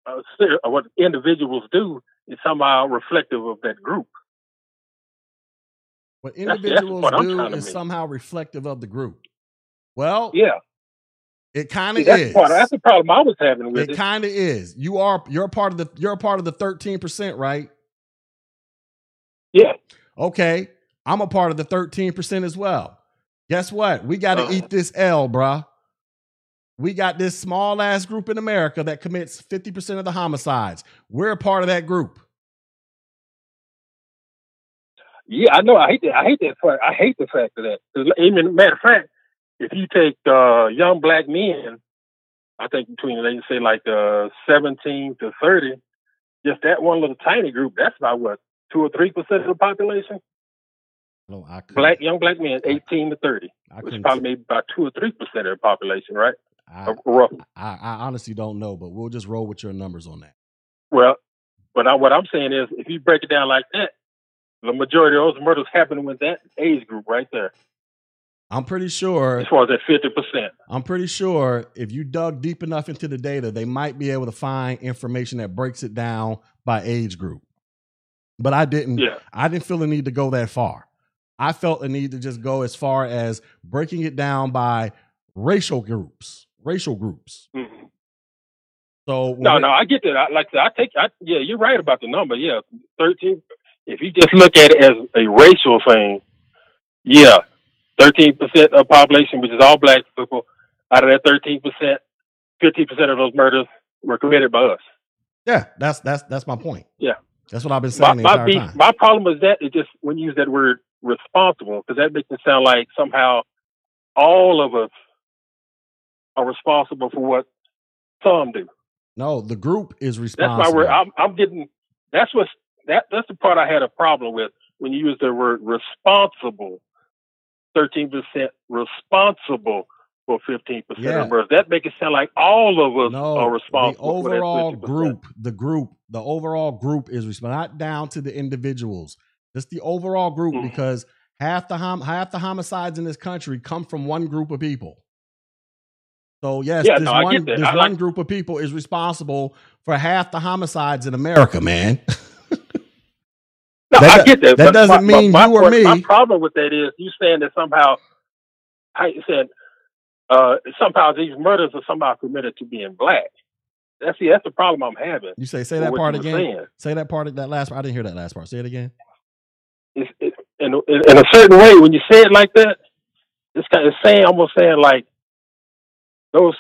uh, what individuals do is somehow reflective of that group. What individuals point I'm do is somehow reflective of the group. Well, Yeah, it kind of that's is. part. That's the problem I was having with It it. kind of is. You are you're a part of the you're a part of the 13%, right? Yeah, Okay, I'm a part of the 13% as well. Guess what? We got to Uh-huh. eat this L, bruh. We got this small ass group in America that commits 50% of the homicides. We're a part of that group. yeah, I know. I hate that. I hate that fact. I hate the fact of that. Even matter of fact, if you take uh, young black men, I think between they say like uh, 17 to 30, just that one little tiny group, that's about what two or three percent of the population. No, I couldn't- Black young black men, 18 to 30, I which probably maybe about two or three percent of the population, right? I, Roughly. I, I honestly don't know, but we'll just roll with your numbers on that. Well, but I, what I'm saying is, if you break it down like that, the majority of those murders happen with that age group right there, I'm pretty sure as far as that 50 percent. I'm pretty sure if you dug deep enough into the data, they might be able to find information that breaks it down by age group. But I didn't Yeah. I didn't feel the need to go that far. I felt the need to just go as far as breaking it down by racial groups, racial groups. Mhm. So No, we- no, I get that. I, like I said, I take, I, yeah, you're right about the number. Yeah, 13. If you just look at it as a racial thing, yeah, 13 percent of population, which is all black people, out of that 13 percent, 50 percent of those murders were committed by us. yeah, that's that's that's my point. Yeah. That's what I've been My, saying the my, entire beef, time. my problem is that it just when you use that word responsible, because that makes it sound like somehow all of us are responsible for what some do. no, the group is responsible. That's my word. I'm, I'm getting. That's what's that. That's the part I had a problem with when you use the word responsible. Thirteen percent responsible for fifteen percent Yeah. of murders. That make it sound like all of us no, are the responsible. for that overall group, the group, the overall group is responsible, not down to the individuals. Just the overall group, Mhm. because half the hom- half the homicides in this country come from one group of people. So yes, Yeah, this no, one this I one group of people is responsible for half the homicides in America, man. No, That I get that. that doesn't my, mean my, you or my, me. My problem with that is you saying that somehow, I said, uh, somehow these murders are somehow committed to being black. That's see, that's the problem I'm having. You say say that part again. saying. Say that part of that last part. I didn't hear that last part. Say it again. It's, it, in, in, a certain way, when you say it like that, it's kind of saying, almost saying like those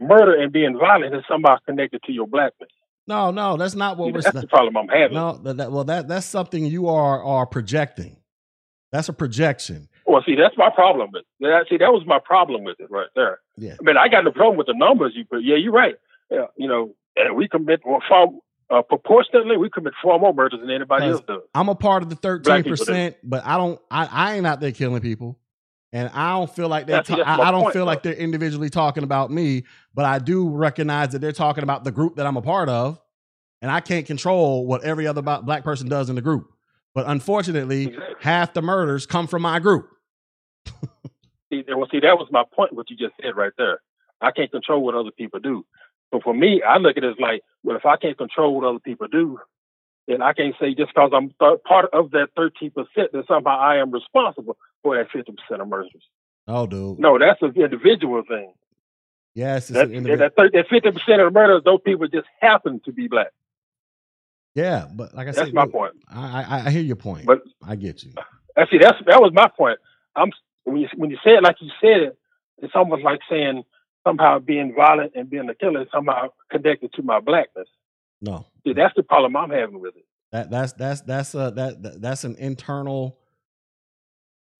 murder and being violent is somehow connected to your blackness. No, no, that's not what See, we're that's the problem I'm having. No, that, that, well, that that's something you are are projecting. That's a projection. Well, see, that's my problem with that. See, that was my problem with it right there. Yeah. I mean, I got no problem with the numbers you put. Yeah, you're right. Yeah, you know, and we commit well, far uh, proportionately, we commit far more murders than anybody else does. I'm a part of the 13 percent, but I don't. I, I ain't out there killing people, and I don't feel like they're. Ta- I, I don't point, feel like they're individually talking about me, but I do recognize that they're talking about the group that I'm a part of, and I can't control what every other black person does in the group. But unfortunately, Exactly. half the murders come from my group. See, well, see, that was my point. What you just said right there. I can't control what other people do. So for me, I look at it as like, well, if I can't control what other people do, then I can't say just because I'm th- part of that 13% that somehow I am responsible for that 50% of murders. Oh, dude. No, that's an individual thing. Yes, That an individ- that that fifty percent of the murders, those people just happen to be black. yeah, but like I That's said, that's my dude, point. I, I I hear your point. But I get you. actually, that's that was my point. I'm when you when you say it like you said it, it's almost like saying somehow being violent and being a killer is somehow connected to my blackness. No, See, that's the problem I'm having with it. that that's that's that's a that, that that's an internal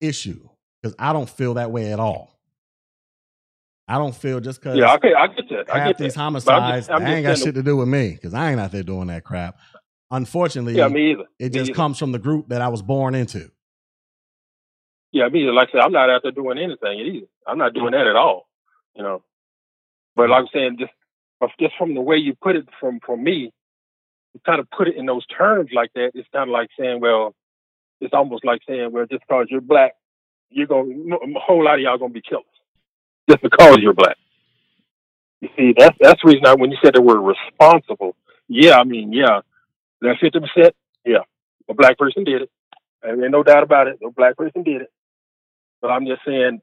issue because I don't feel that way at all. I don't feel just because Yeah, okay, I get that. I half get these that. homicides I'm they just ain't got shit to do with me because I ain't out there doing that crap. Unfortunately, Yeah, me either. it Me just either. comes from the group that I was born into. Yeah, me either. Like I said, I'm not out there doing anything either. I'm not doing that at all. You know. But like I'm saying, just just from the way you put it from from me, you kind of put it in those terms like that. It's kind of like saying, well, it's almost like saying, well, just because you're black, you're gonna a whole lot of y'all gonna be killers just because you're black. You see, that's that's the reason I when you said the word responsible. Yeah, I mean, yeah, that fifty percent. Yeah, a black person did it. And no doubt about it. a black person did it. But I'm just saying,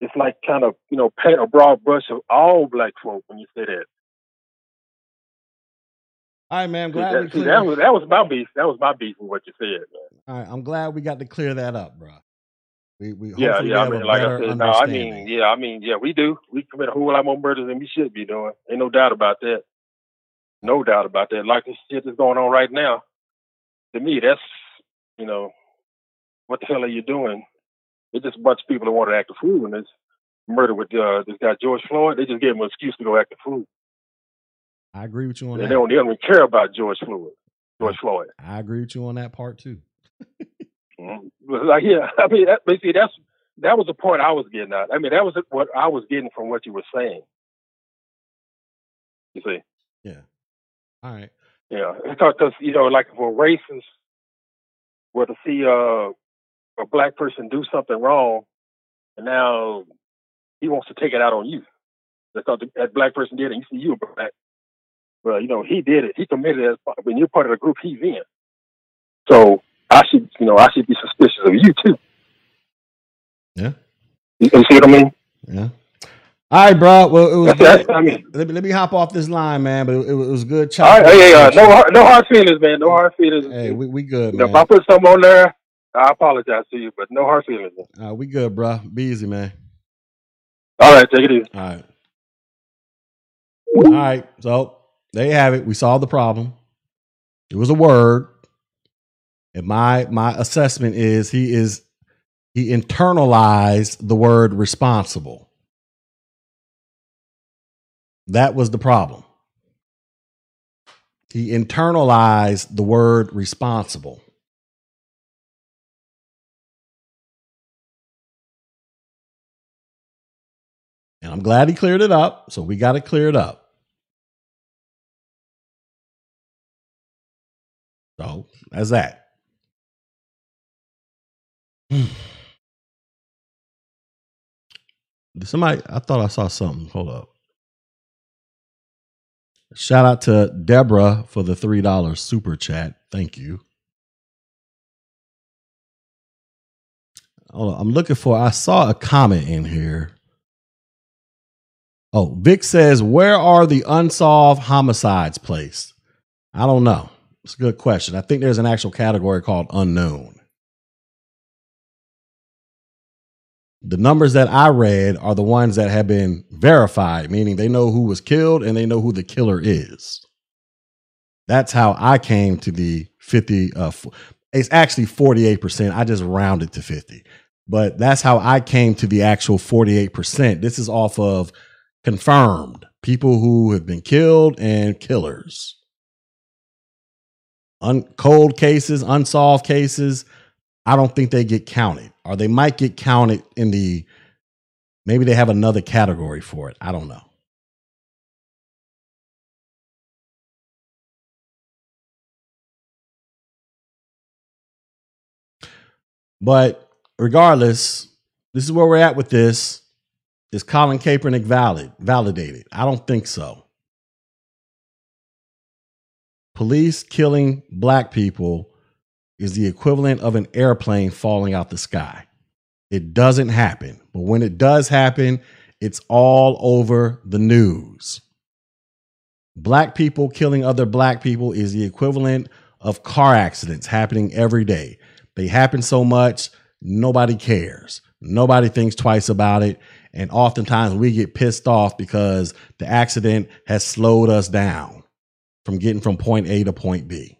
it's like kind of you know paint a broad brush of all black folk when you say that. All right, man. I'm See, glad that, we see, that was that was my beef. That was my beef with what you said, man. All right, I'm glad we got to clear that up, bro. We we Yeah, hopefully yeah. I mean, like I said, no, I mean, yeah, I mean, yeah, we do. We commit a whole lot more murders than we should be doing. Ain't no doubt about that. No doubt about that. Like the shit that's going on right now. To me, that's you know, what the hell are you doing? It's just a bunch of people that want to act a fool in this murder with uh, this guy George Floyd. They just gave him an excuse to go act a fool. I agree with you on And that. they don't, they don't even care about George Floyd. George Floyd. I agree with you on that part too. Mhm. Like, yeah, I mean, that, see, that's that was the point I was getting at. I mean, that was what I was getting from what you were saying. You see, Yeah. All right. yeah, because you know, like if a racist were to see uh, a black person do something wrong, and now he wants to take it out on you That's the, that black person did it. You see, you were black. Well, you know, he did it. He committed it. As, mean, you're part of the group he's in. So I should, you know, I should be suspicious of you too. Yeah. You, you see what I mean? Yeah. All right, bro. Well, it was. That's, that's, Good. I mean, Let me let me hop off this line, man. But it, it was good. all right, chatting hey, uh, no, hard- no hard feelings, man. No hard feelings. Hey, we, we good, You know, man. if I put something on there, I apologize to you, but no hard feelings. Uh, we good, bro. Be easy, man. All right, take it easy. All right. All right. So there you have it. We solved the problem. It was a word. And my my assessment is he is he internalized the word responsible. That was the problem. He internalized the word responsible. And I'm glad he cleared it up. So we got to clear it up. So that's that. Somebody, I thought I saw something. Hold up. Shout out to Deborah for the $3 super chat. Thank you. Hold on. I'm looking for, I saw a comment in here. Oh, Vic says, where are the unsolved homicides placed? I don't know. It's a good question. I think there's an actual category called unknown. The numbers that I read are the ones that have been verified, meaning they know who was killed and they know who the killer is. That's how I came to the 50. Uh, it's actually 48%. I just rounded to 50. But that's how I came to the actual 48%. This is off of confirmed people who have been killed and killers. Un- cold cases, unsolved cases, I don't think they get counted, or they might get counted in the maybe they have another category for it. I don't know. But regardless, this is where we're at with this. Is Colin Kaepernick valid? Validated? I don't think so. Police killing black people is the equivalent of an airplane falling out the sky. It doesn't happen. But when it does happen, it's all over the news. Black people killing other black people is the equivalent of car accidents happening every day. They happen so much, nobody cares. Nobody thinks twice about it. And oftentimes we get pissed off because the accident has slowed us down from getting from point A to point B.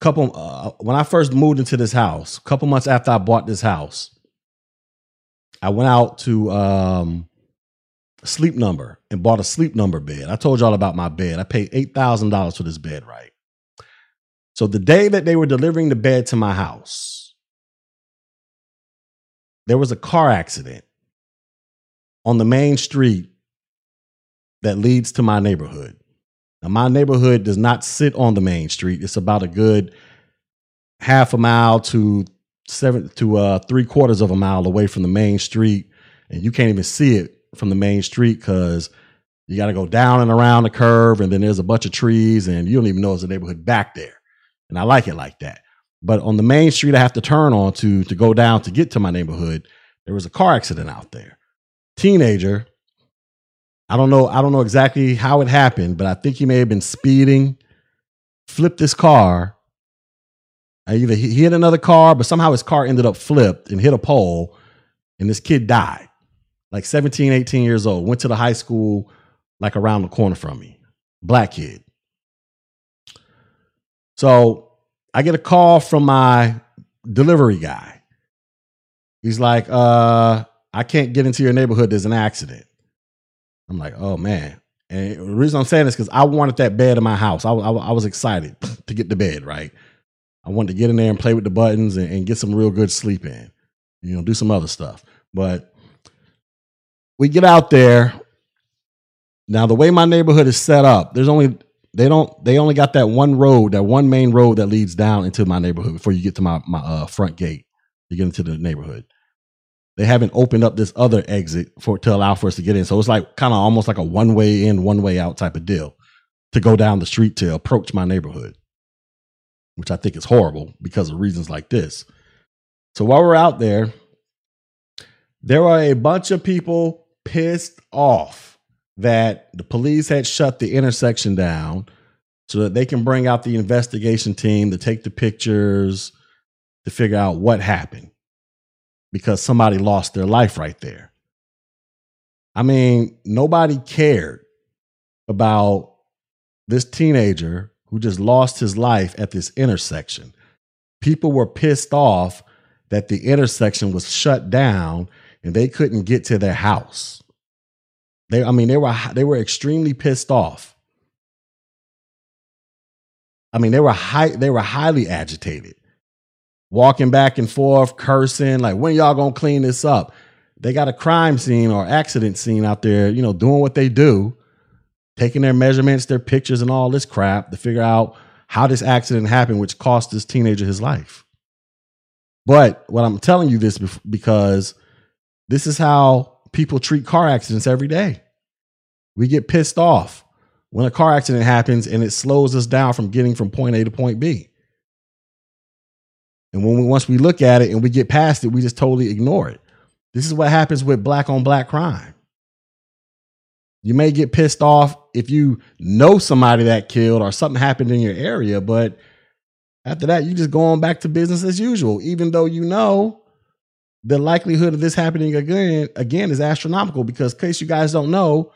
Couple, uh, when I first moved into this house, a couple months after I bought this house, I went out to um, Sleep Number and bought a Sleep Number bed. I told y'all about my bed. I paid eight thousand dollars for this bed, right? So the day that they were delivering the bed to my house, there was a car accident on the main street that leads to my neighborhood. Now, my neighborhood does not sit on the main street. It's about a good half a mile to seven to uh, three quarters of a mile away from the main street, and you can't even see it from the main street because you got to go down and around the curve, and then there's a bunch of trees, and you don't even know it's a neighborhood back there. And I like it like that. But on the main street, I have to turn on to to go down to get to my neighborhood. There was a car accident out there. Teenager. I don't know. I don't know exactly how it happened, but I think he may have been speeding, flipped his car, Either he hit another car, but somehow his car ended up flipped and hit a pole, and this kid died. Like 17, 18 years old. Went to the high school like around the corner from me. Black kid. So I get a call from my delivery guy. He's like, uh, I can't get into your neighborhood. There's an accident. I'm like, oh man. And the reason I'm saying this is because I wanted that bed in my house. I, I, I was excited to get the bed, right? I wanted to get in there and play with the buttons and, and get some real good sleep in, you know, do some other stuff. But we get out there. Now, the way my neighborhood is set up, there's only they don't they only got that one road, that one main road that leads down into my neighborhood before you get to my my uh, front gate. You get into the neighborhood. They haven't opened up this other exit for to allow for us to get in. So it's like kind of almost like a one way in, one way out type of deal to go down the street to approach my neighborhood which I think is horrible because of reasons like this. So while we're out there, there are a bunch of people pissed off that the police had shut the intersection down so that they can bring out the investigation team to take the pictures to figure out what happened because somebody lost their life right there. I mean, nobody cared about this teenager who just lost his life at this intersection. People were pissed off that the intersection was shut down and they couldn't get to their house. They, I mean, they were they were extremely pissed off. I mean, they were high, they were highly agitated, walking back and forth, cursing, like, when y'all gonna clean this up? They got a crime scene or accident scene out there, you know, doing what they do taking their measurements, their pictures, and all this crap to figure out how this accident happened, which cost this teenager his life. But what I'm telling you this because this is how people treat car accidents every day. We get pissed off when a car accident happens and it slows us down from getting from point A to point B. And when we, once we look at it and we get past it, we just totally ignore it. This is what happens with black on black crime. You may get pissed off if you know somebody that killed or something happened in your area, but after that, you just go on back to business as usual, even though you know the likelihood of this happening again again is astronomical. Because, in case you guys don't know,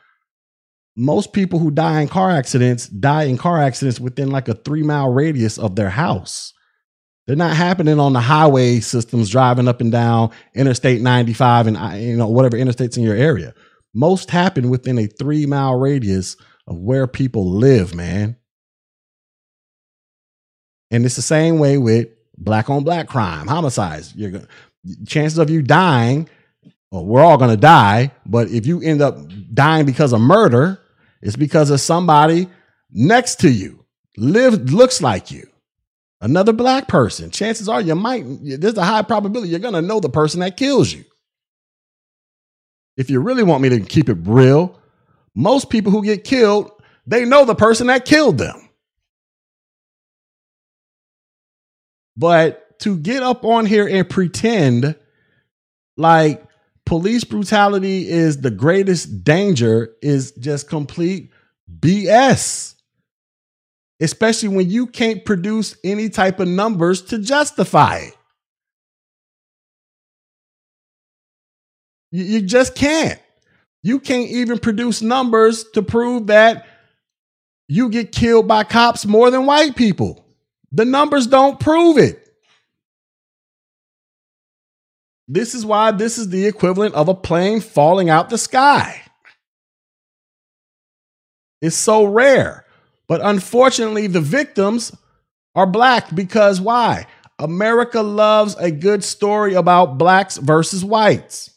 most people who die in car accidents die in car accidents within like a three mile radius of their house. They're not happening on the highway systems driving up and down Interstate 95 and you know whatever interstates in your area. Most happen within a three mile radius of where people live, man. And it's the same way with black on black crime, homicides. You're gonna, chances of you dying, well, we're all gonna die, but if you end up dying because of murder, it's because of somebody next to you, live looks like you. Another black person. Chances are you might, there's a high probability you're gonna know the person that kills you if you really want me to keep it real, most people who get killed, they know the person that killed them. But to get up on here and pretend like police brutality is the greatest danger is just complete BS. Especially when you can't produce any type of numbers to justify it. You, you just can't. You can't even produce numbers to prove that you get killed by cops more than white people. The numbers don't prove it. This is why this is the equivalent of a plane falling out the sky. It's so rare. But unfortunately, the victims are black because why? America loves a good story about blacks versus whites.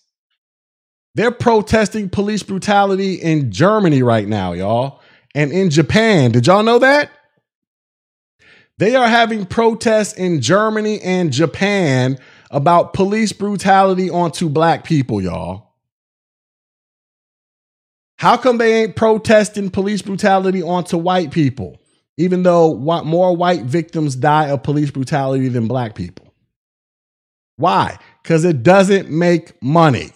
They're protesting police brutality in Germany right now, y'all, and in Japan. Did y'all know that? They are having protests in Germany and Japan about police brutality onto black people, y'all. How come they ain't protesting police brutality onto white people, even though more white victims die of police brutality than black people? Why? Because it doesn't make money.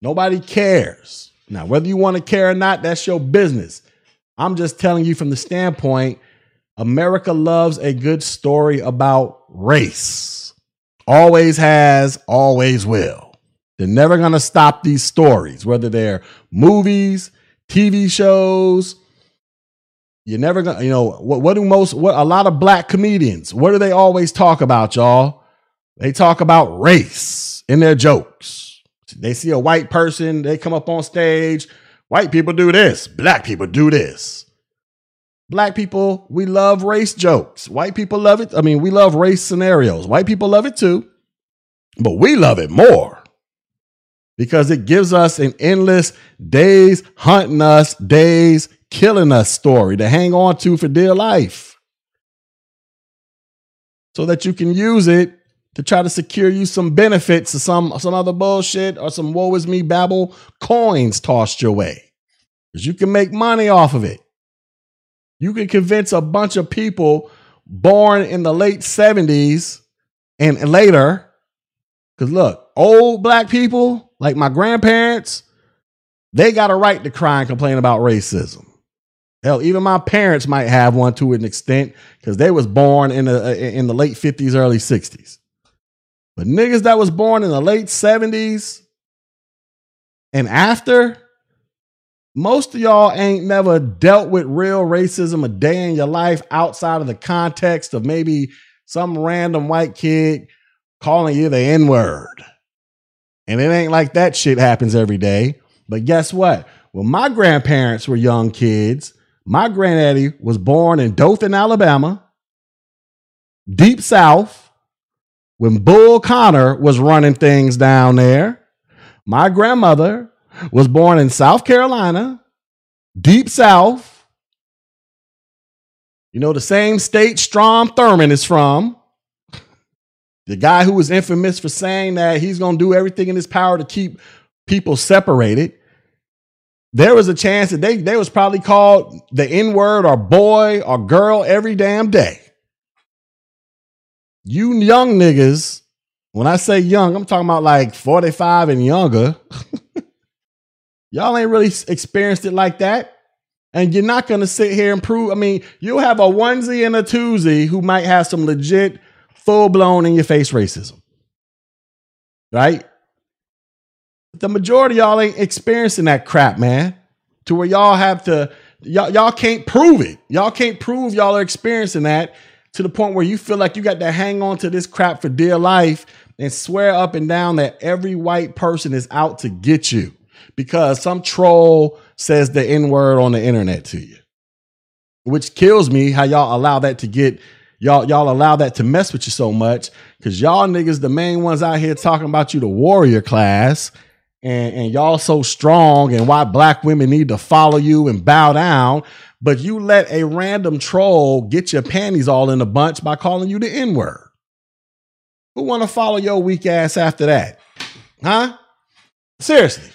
Nobody cares. Now, whether you want to care or not, that's your business. I'm just telling you from the standpoint America loves a good story about race. Always has, always will. They're never going to stop these stories, whether they're movies, TV shows. You're never going to, you know, what, what do most, what a lot of black comedians, what do they always talk about, y'all? They talk about race in their jokes. They see a white person, they come up on stage. White people do this, black people do this. Black people, we love race jokes. White people love it. I mean, we love race scenarios. White people love it too, but we love it more because it gives us an endless days hunting us, days killing us story to hang on to for dear life so that you can use it to try to secure you some benefits or some some other bullshit or some woe is me babble coins tossed your way. Because you can make money off of it. You can convince a bunch of people born in the late 70s and later. Because look, old black people, like my grandparents, they got a right to cry and complain about racism. Hell, even my parents might have one to an extent because they was born in the uh, in the late 50s, early 60s. But niggas that was born in the late 70s and after, most of y'all ain't never dealt with real racism a day in your life outside of the context of maybe some random white kid calling you the N word. And it ain't like that shit happens every day. But guess what? When my grandparents were young kids, my granddaddy was born in Dothan, Alabama, deep south when Bull Connor was running things down there. My grandmother was born in South Carolina, deep south. You know, the same state Strom Thurmond is from. The guy who was infamous for saying that he's going to do everything in his power to keep people separated. There was a chance that they, they was probably called the N word or boy or girl every damn day. You young niggas, when I say young, I'm talking about like 45 and younger. Y'all ain't really experienced it like that. And you're not going to sit here and prove. I mean, you'll have a onesie and a twosie who might have some legit, full blown in your face racism. Right? The majority y'all ain't experiencing that crap, man. To where y'all have to, y'all, y'all can't prove it. Y'all can't prove y'all are experiencing that to the point where you feel like you got to hang on to this crap for dear life and swear up and down that every white person is out to get you because some troll says the N word on the internet to you. Which kills me how y'all allow that to get y'all y'all allow that to mess with you so much because y'all niggas the main ones out here talking about you the warrior class and, and y'all so strong and why black women need to follow you and bow down but you let a random troll get your panties all in a bunch by calling you the N word. Who want to follow your weak ass after that? Huh? Seriously.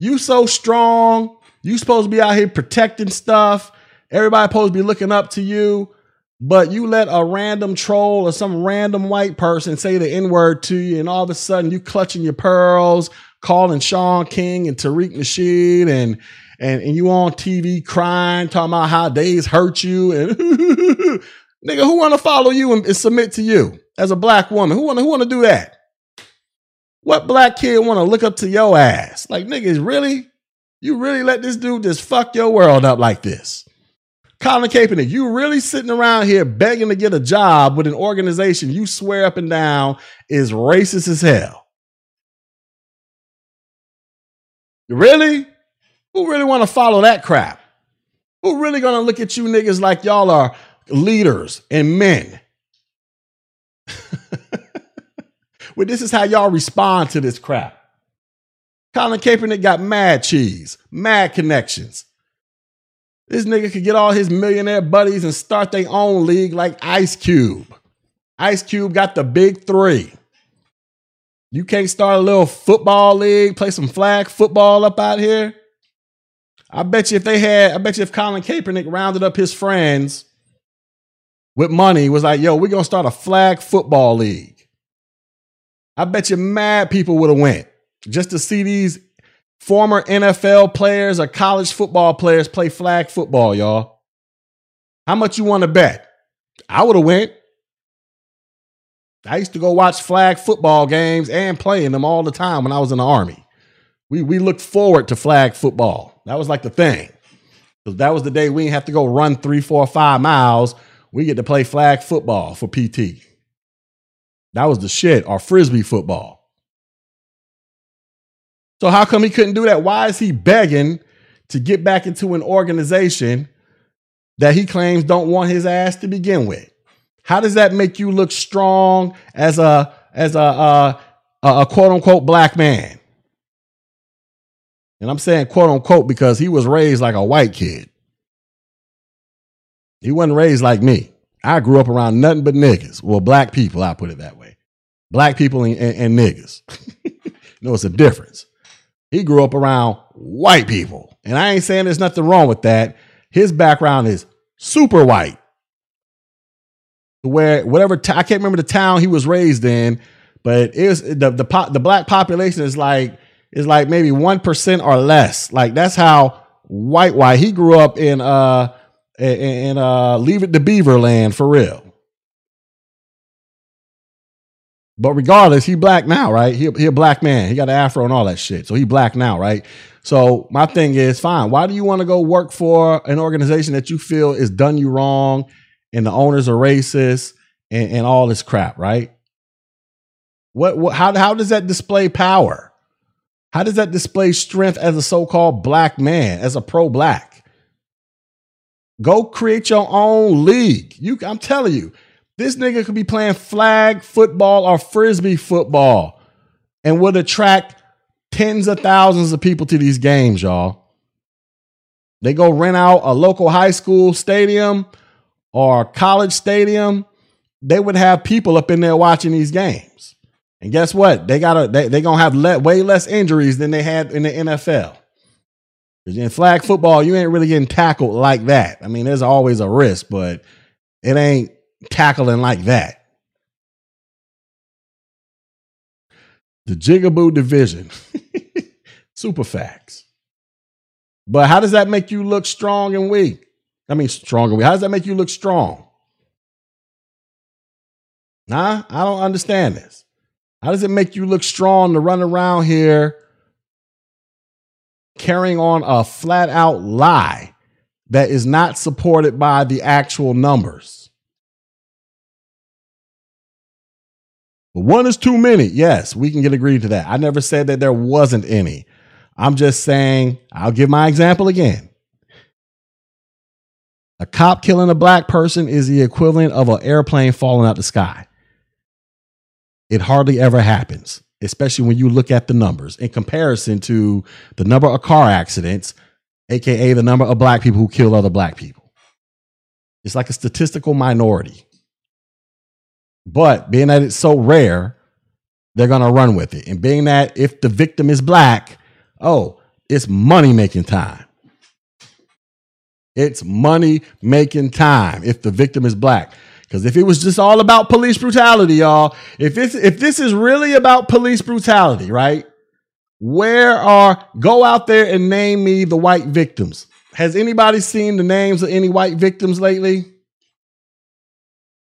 You so strong. You supposed to be out here protecting stuff. Everybody supposed to be looking up to you. But you let a random troll or some random white person say the N word to you, and all of a sudden you clutching your pearls, calling Shaun King and Tariq Nasheed, and and, and you on TV crying, talking about how days hurt you, and nigga, who want to follow you and, and submit to you as a black woman? Who want who want to do that? What black kid want to look up to your ass? Like niggas, really? You really let this dude just fuck your world up like this? Colin Kaepernick, you really sitting around here begging to get a job with an organization you swear up and down is racist as hell. You really? Who really want to follow that crap? Who really gonna look at you niggas like y'all are leaders and men? well, this is how y'all respond to this crap. Colin Kaepernick got mad cheese, mad connections. This nigga could get all his millionaire buddies and start their own league like Ice Cube. Ice Cube got the big three. You can't start a little football league, play some flag football up out here. I bet you if they had, I bet you if Colin Kaepernick rounded up his friends with money, was like, yo, we're gonna start a flag football league. I bet you mad people would have went just to see these former NFL players or college football players play flag football, y'all. How much you want to bet? I would have went. I used to go watch flag football games and playing them all the time when I was in the army. We we looked forward to flag football. That was like the thing. Because that was the day we didn't have to go run three, four, five miles. We get to play flag football for PT. That was the shit, or frisbee football. So how come he couldn't do that? Why is he begging to get back into an organization that he claims don't want his ass to begin with? How does that make you look strong as a as a a, a quote unquote black man? And I'm saying quote unquote because he was raised like a white kid. He wasn't raised like me. I grew up around nothing but niggas. Well, black people, I put it that way. Black people and, and, and niggas. you know, it's a difference. He grew up around white people. And I ain't saying there's nothing wrong with that. His background is super white. Where whatever t- I can't remember the town he was raised in, but it was the the po- the black population is like is like maybe one percent or less. Like that's how white white he grew up in uh in, in uh leave it to Beaver land for real. But regardless, he black now, right? He, he a black man. He got an afro and all that shit. So he black now, right? So my thing is, fine. Why do you want to go work for an organization that you feel is done you wrong and the owners are racist and, and all this crap, right? What, what how, how does that display power? How does that display strength as a so-called black man, as a pro-black? Go create your own league. You I'm telling you, this nigga could be playing flag football or frisbee football and would attract tens of thousands of people to these games, y'all. They go rent out a local high school stadium or college stadium. They would have people up in there watching these games. And guess what? They gotta they they gonna have le- way less injuries than they had in the NFL. In flag football, you ain't really getting tackled like that. I mean, there's always a risk, but it ain't tackling like that. The Jigaboo division. Super facts. But how does that make you look strong and weak? I mean, strong and weak. How does that make you look strong? Nah, I don't understand this. How does it make you look strong to run around here carrying on a flat out lie that is not supported by the actual numbers? One is too many. Yes, we can get agreed to that. I never said that there wasn't any. I'm just saying, I'll give my example again. A cop killing a black person is the equivalent of an airplane falling out the sky. It hardly ever happens, especially when you look at the numbers in comparison to the number of car accidents, aka the number of black people who kill other black people. It's like a statistical minority. But being that it's so rare, they're to run with it. And being that if the victim is black, oh, it's money making time. It's money making time if the victim is black. Because if it was just all about police brutality, y'all, if it's if this is really about police brutality, right? Where are go out there and name me the white victims? Has anybody seen the names of any white victims lately?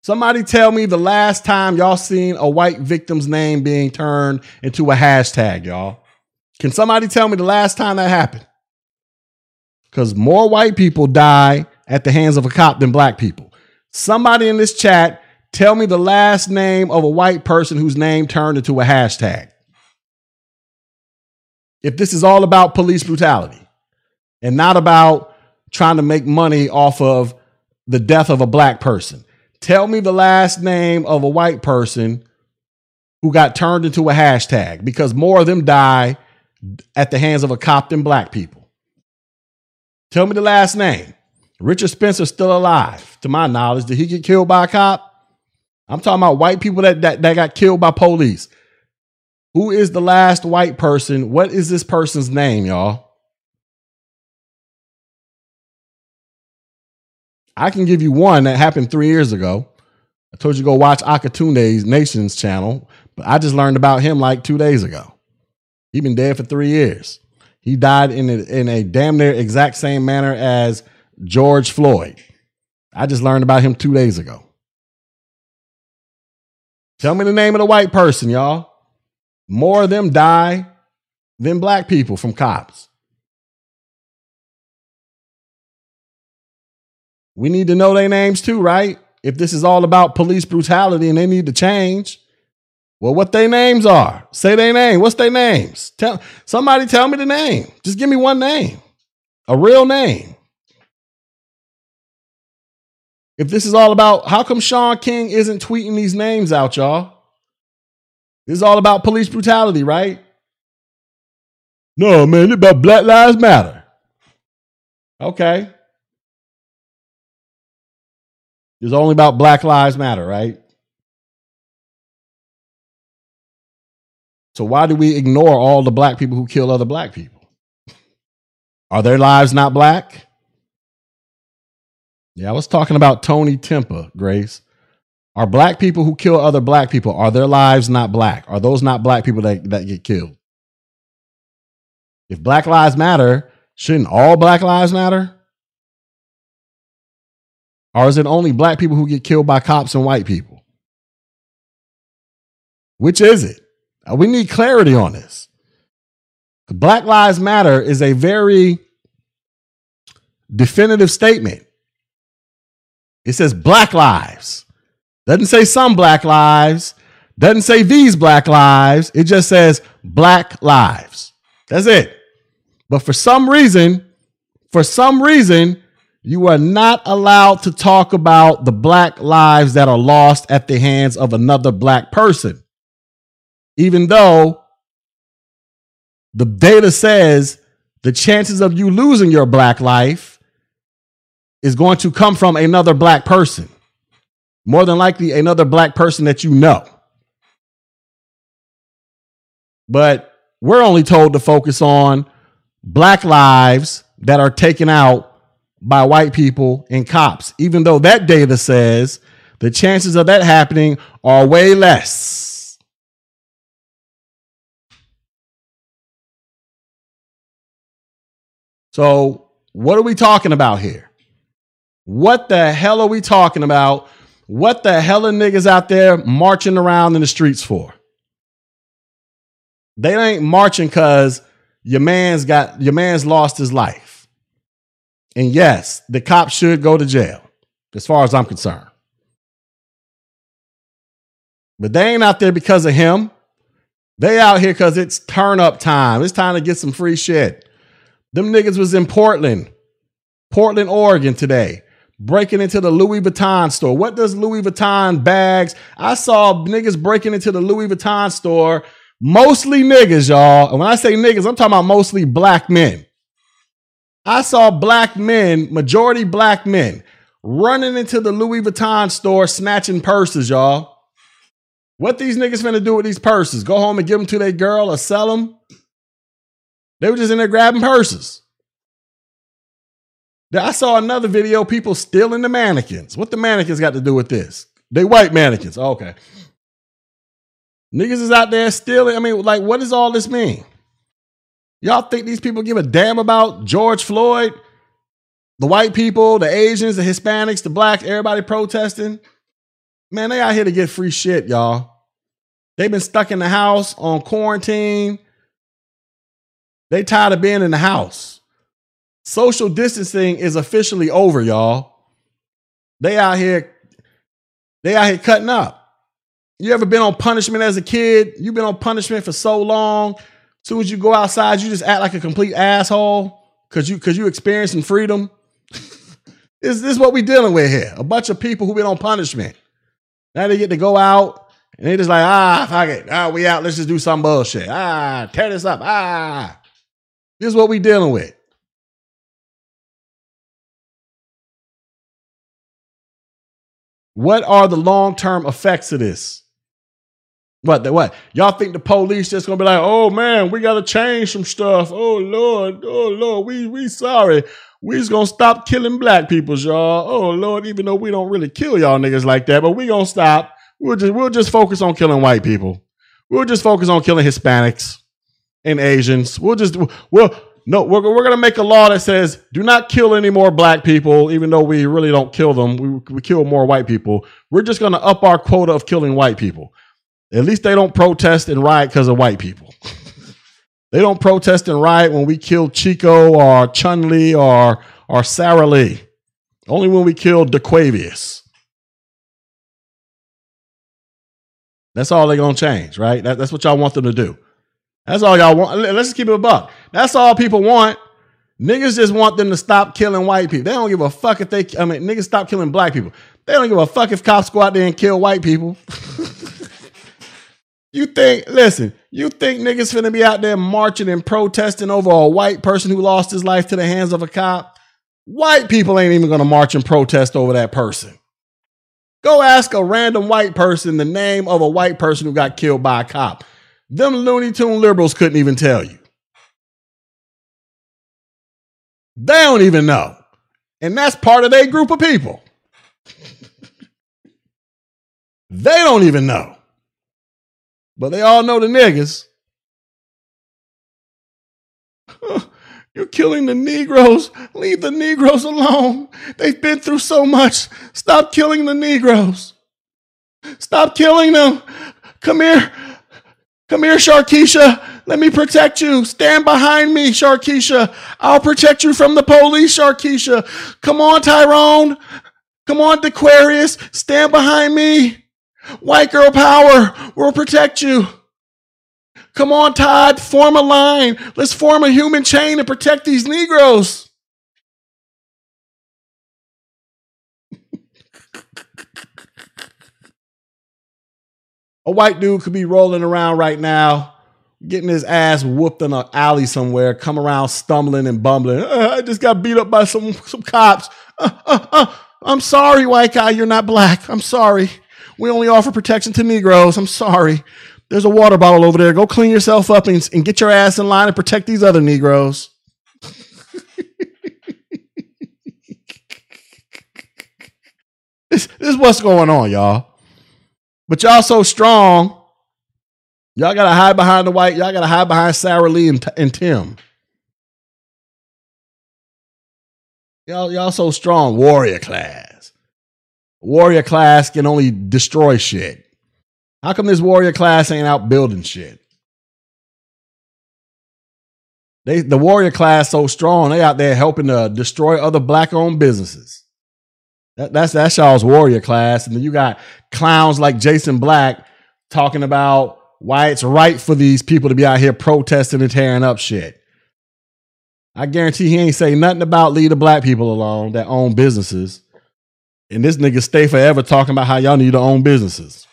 Somebody tell me the last time y'all seen a white victim's name being turned into a hashtag, y'all. Can somebody tell me the last time that happened? Because more white people die at the hands of a cop than black people. Somebody in this chat tell me the last name of a white person whose name turned into a hashtag. If this is all about police brutality and not about trying to make money off of the death of a black person, tell me the last name of a white person who got turned into a hashtag because more of them die at the hands of a cop than black people. Tell me the last name. Richard Spencer still alive, to my knowledge. Did he get killed by a cop? I'm talking about white people that, that, that got killed by police. Who is the last white person? What is this person's name, y'all? I can give you one that happened three years ago. I told you to go watch Akatunde's Nations channel, but I just learned about him like two days ago. He been dead for three years. He died in a, in a damn near exact same manner as George Floyd. I just learned about him two days ago. Tell me the name of the white person, y'all. More of them die than black people from cops. We need to know their names too, right? If this is all about police brutality and they need to change, well, what their names are. Say their name. What's their names? Tell somebody tell me the name. Just give me one name. A real name. If this is all about how come Shaun King isn't tweeting these names out, y'all? This is all about police brutality, right? No, man, it's about Black Lives Matter. Okay. It's only about Black Lives Matter, right? So why do we ignore all the black people who kill other black people? Are their lives not black? Yeah, I was talking about Tony Timpa, Grace. Are black people who kill other black people, are their lives not black? Are those not black people that, that get killed? If black lives matter, shouldn't all black lives matter? Or is it only black people who get killed by cops and white people? Which is it? Uh, we need clarity on this. Black Lives Matter is a very definitive statement. It says black lives. Doesn't say some black lives. Doesn't say these black lives. It just says black lives. That's it. But for some reason, for some reason, you are not allowed to talk about the black lives that are lost at the hands of another black person even though the data says the chances of you losing your black life is going to come from another black person. More than likely, another black person that you know. But we're only told to focus on black lives that are taken out by white people and cops, even though that data says the chances of that happening are way less. So, what are we talking about here? What the hell are we talking about? What the hell are niggas out there marching around in the streets for? They ain't marching because your man's got your man's lost his life. And yes, the cop should go to jail, as far as I'm concerned. But they ain't out there because of him. They out here because it's turn up time. It's time to get some free shit. Them niggas was in Portland, Portland, Oregon today, breaking into the Louis Vuitton store. What does Louis Vuitton bags? I saw niggas breaking into the Louis Vuitton store, mostly niggas, y'all. And when I say niggas, I'm talking about mostly black men. I saw black men, majority black men, running into the Louis Vuitton store snatching purses, y'all. What these niggas finna do with these purses? Go home and give them to their girl or sell them? They were just in there grabbing purses. I saw another video, people stealing the mannequins. What the mannequins got to do with this? They white mannequins. Okay. Niggas is out there stealing. I mean, like, what does all this mean? Y'all think these people give a damn about George Floyd? The white people, the Asians, the Hispanics, the blacks, everybody protesting? Man, they out here to get free shit, y'all. They've been stuck in the house on quarantine. They tired of being in the house. Social distancing is officially over, y'all. They out here, they out here cutting up. You ever been on punishment as a kid? You've been on punishment for so long. Soon as you go outside, you just act like a complete asshole because you because you experiencing freedom. this, this is what we dealing with here. A bunch of people who've been on punishment. Now they get to go out and they just like, ah, fuck it. Ah, we out. Let's just do some bullshit. Ah, tear this up. Ah. This is what we dealing with. What are the long term effects of this? What? The, what? Y'all think the police just gonna be like, oh man, we gotta change some stuff. Oh Lord, oh Lord, we we sorry. We just gonna stop killing black people, y'all. Oh Lord, even though we don't really kill y'all niggas like that, but we gonna stop. We'll just we'll just focus on killing white people. We'll just focus on killing Hispanics and Asians. We'll just we'll no, we're, we're to make a law that says do not kill any more black people, even though we really don't kill them. We, we kill more white people. We're just to up our quota of killing white people. At least they don't protest and riot because of white people. they don't protest and riot when we kill Chico or Chun Li or, or Sarah Lee. Only when we kill DeQuavius. That's all they're going to change, right? That, that's what y'all want them to do. That's all y'all want. Let's just keep it a buck. That's all people want. Niggas just want them to stop killing white people. They don't give a fuck if they, I mean, niggas stop killing black people. They don't give a fuck if cops go out there and kill white people. you think, listen, you think niggas finna be out there marching and protesting over a white person who lost his life to the hands of a cop? White people ain't even gonna march and protest over that person. Go ask a random white person the name of a white person who got killed by a cop. Them Looney Tune liberals couldn't even tell you. They don't even know. And that's part of their group of people. they don't even know. But they all know the niggas. You're killing the Negroes. Leave the Negroes alone. They've been through so much. Stop killing the Negroes. Stop killing them. Come here. Come here, Sharkeisha. Let me protect you. Stand behind me, Sharkeisha. I'll protect you from the police, Sharkeisha. Come on, Tyrone. Come on, Dequarius. Stand behind me. White girl power. We'll protect you. Come on, Todd. Form a line. Let's form a human chain and protect these Negroes. A white dude could be rolling around right now, getting his ass whooped in an alley somewhere, come around stumbling and bumbling. Uh, I just got beat up by some, some cops. Uh, uh, uh, I'm sorry, white guy, you're not black. I'm sorry. We only offer protection to Negroes. I'm sorry. There's a water bottle over there. Go clean yourself up and, and get your ass in line and protect these other Negroes. this, this is what's going on, y'all. But y'all so strong. Y'all gotta hide behind the white. Y'all gotta hide behind Sarah Lee and, and Tim. Y'all, y'all so strong. Warrior class. Warrior class can only destroy shit. How come this warrior class ain't out building shit? They, the warrior class so strong, they out there helping to destroy other black owned businesses. That, that's that's y'all's warrior class, and then you got clowns like Jason Black talking about why it's right for these people to be out here protesting and tearing up shit. I guarantee he ain't say nothing about leave the black people alone that own businesses. And this nigga stay forever talking about how y'all need to own businesses.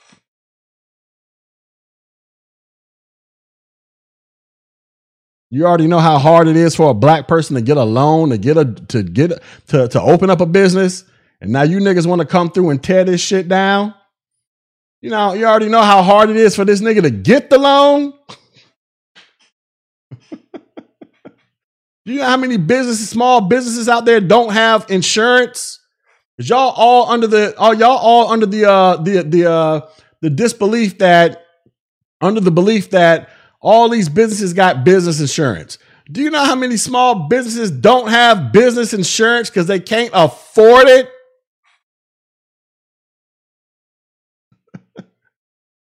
You already know how hard it is for a black person to get a loan, to get a to get to to open up a business. And now you niggas want to come through and tear this shit down. You know, you already know how hard it is for this nigga to get the loan. Do you know how many businesses, small businesses out there don't have insurance? Cause y'all all under the are y'all all under the uh the the uh the disbelief that under the belief that all these businesses got business insurance. Do you know how many small businesses don't have business insurance because they can't afford it?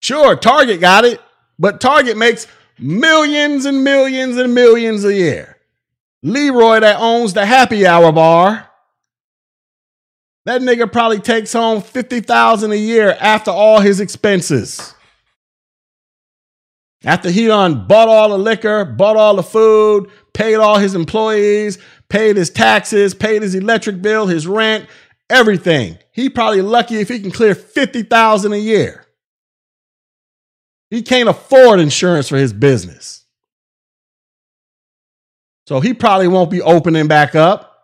sure, Target got it, but Target makes millions and millions and millions a year. Leroy, that owns the happy hour bar, that nigga probably takes home 50,000 a year after all his expenses. After he done bought all the liquor, bought all the food, paid all his employees, paid his taxes, paid his electric bill, his rent, everything. He probably lucky if he can clear 50,000 a year. He can't afford insurance for his business. So he probably won't be opening back up.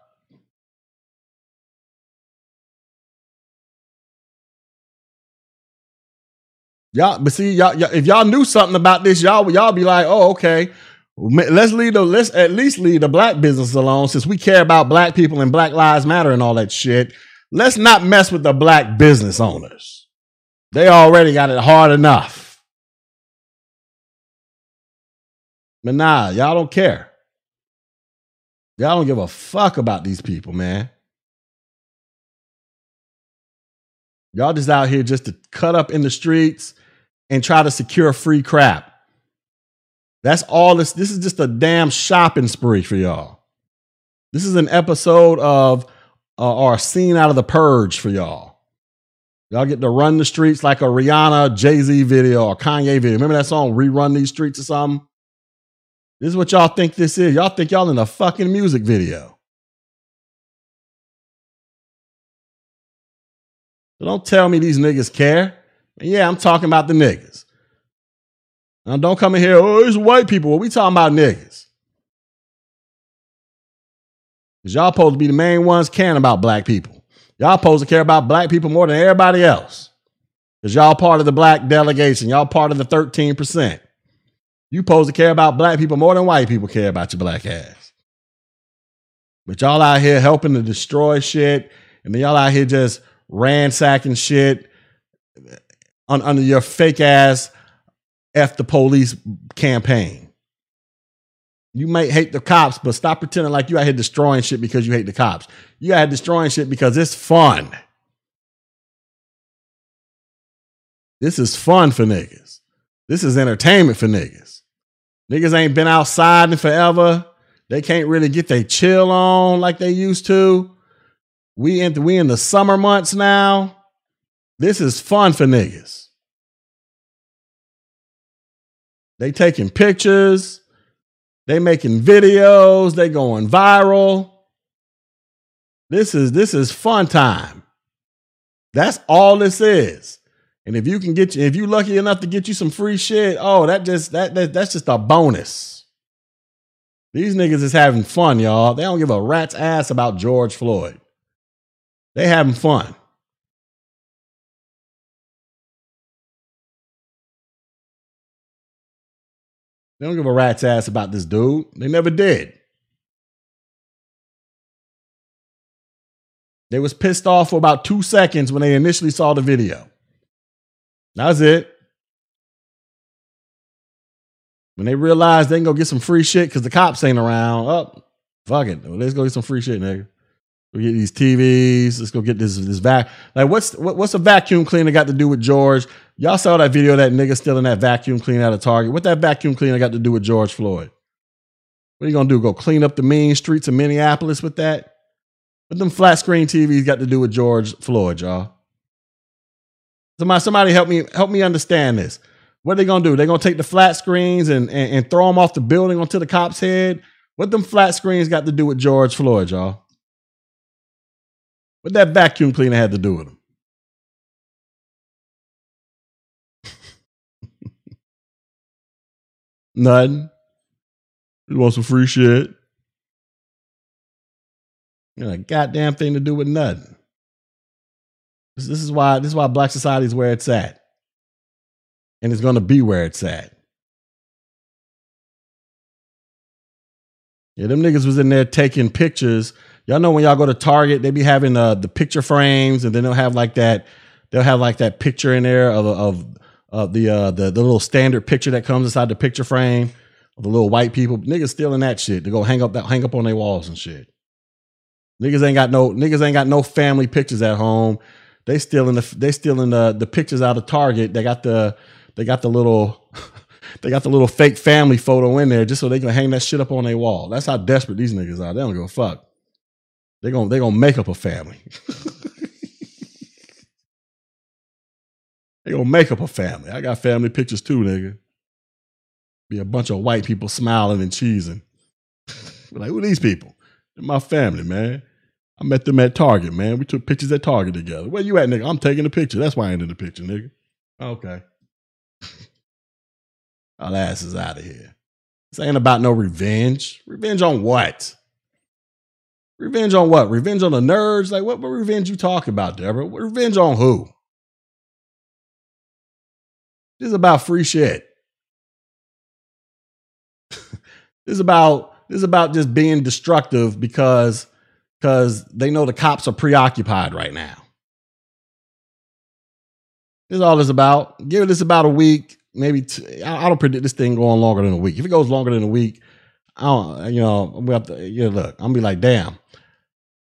Y'all, but see, y'all, y'all, if y'all knew something about this, y'all, y'all be like, oh, okay. Let's leave the let's at least leave the black business alone since we care about black people and Black Lives Matter and all that shit. Let's not mess with the black business owners. They already got it hard enough. But nah, y'all don't care. Y'all don't give a fuck about these people, man. Y'all just out here just to cut up in the streets and try to secure free crap. That's all this. This is just a damn shopping spree for y'all. This is an episode of uh, or a scene out of the purge for y'all. Y'all get to run the streets like a Rihanna, Jay Z video or Kanye video. Remember that song, Rerun These Streets or something? This is what y'all think this is. Y'all think y'all in a fucking music video. So don't tell me these niggas care. Yeah, I'm talking about the niggas. Now don't come in here, oh, it's white people. Well, we talking about niggas. Because y'all supposed to be the main ones caring about black people. Y'all supposed to care about black people more than everybody else. Because y'all part of the black delegation. Y'all part of the 13%. You supposed to care about black people more than white people care about your black ass. But y'all out here helping to destroy shit. And then y'all out here just ransacking shit on, under your fake ass F the police campaign. You might hate the cops, but stop pretending like you out here destroying shit because you hate the cops. You out here destroying shit because it's fun. This is fun for niggas. This is entertainment for niggas. Niggas ain't been outside in forever. They can't really get their chill on like they used to. We in we in the summer months now. This is fun for niggas. They taking pictures, they making videos, they going viral. This is this is fun time. That's all this is. And if you can get you, if you lucky enough to get you some free shit, oh, that just that, that that's just a bonus. These niggas is having fun, y'all. They don't give a rat's ass about George Floyd. They having fun. They don't give a rat's ass about this dude. They never did. They was pissed off for about two seconds when they initially saw the video. That's it. When they realized they can go get some free shit because the cops ain't around, up, oh, fuck it. Let's go get some free shit, nigga. We get these TVs. Let's go get this this vac. Like, what's what, what's a vacuum cleaner got to do with George? Y'all saw that video that nigga stealing that vacuum cleaner out of Target. What that vacuum cleaner got to do with George Floyd? What are you gonna do? Go clean up the mean streets of Minneapolis with that? What them flat screen TVs got to do with George Floyd, y'all? Somebody, somebody help me help me understand this. What are they gonna do? They're gonna take the flat screens and, and, and throw them off the building onto the cop's head. What them flat screens got to do with George Floyd, y'all? What that vacuum cleaner had to do with him? Nothing. You want some free shit? You know, a goddamn thing to do with nothing. This, this is why this is why black society is where it's at. And it's gonna be where it's at. Yeah, them niggas was in there taking pictures. Y'all know when y'all go to Target, they be having uh, the picture frames, and then they'll have like that. They'll have like that picture in there of of, of the, uh, the the little standard picture that comes inside the picture frame of the little white people. Niggas stealing that shit to go hang up that hang up on their walls and shit. Niggas ain't got no niggas ain't got no family pictures at home. They stealing the they stealing the the pictures out of Target. They got the they got the little they got the little fake family photo in there just so they can hang that shit up on their wall. That's how desperate these niggas are. They don't give a fuck. They gonna they gonna make up a family. they're gonna make up a family. I got family pictures too, nigga. Be a bunch of white people smiling and cheesing. like, who are these people? They're my family, man. I met them at Target, man. We took pictures at Target together. Where you at, nigga? I'm taking the picture. That's why I ain't in the picture, nigga. Okay. Our ass is out of here. This ain't about no revenge. Revenge on what? Revenge on what? Revenge on the nerds? Like, what, what revenge you talking about, Deborah? What revenge on who? This is about free shit. this is about this is about just being destructive because because they know the cops are preoccupied right now. This is all this about. Give this about a week maybe I don't predict this thing going longer than a week. If it goes longer than a week, I don't, you know, we have to, know, look, I'm gonna be like, damn,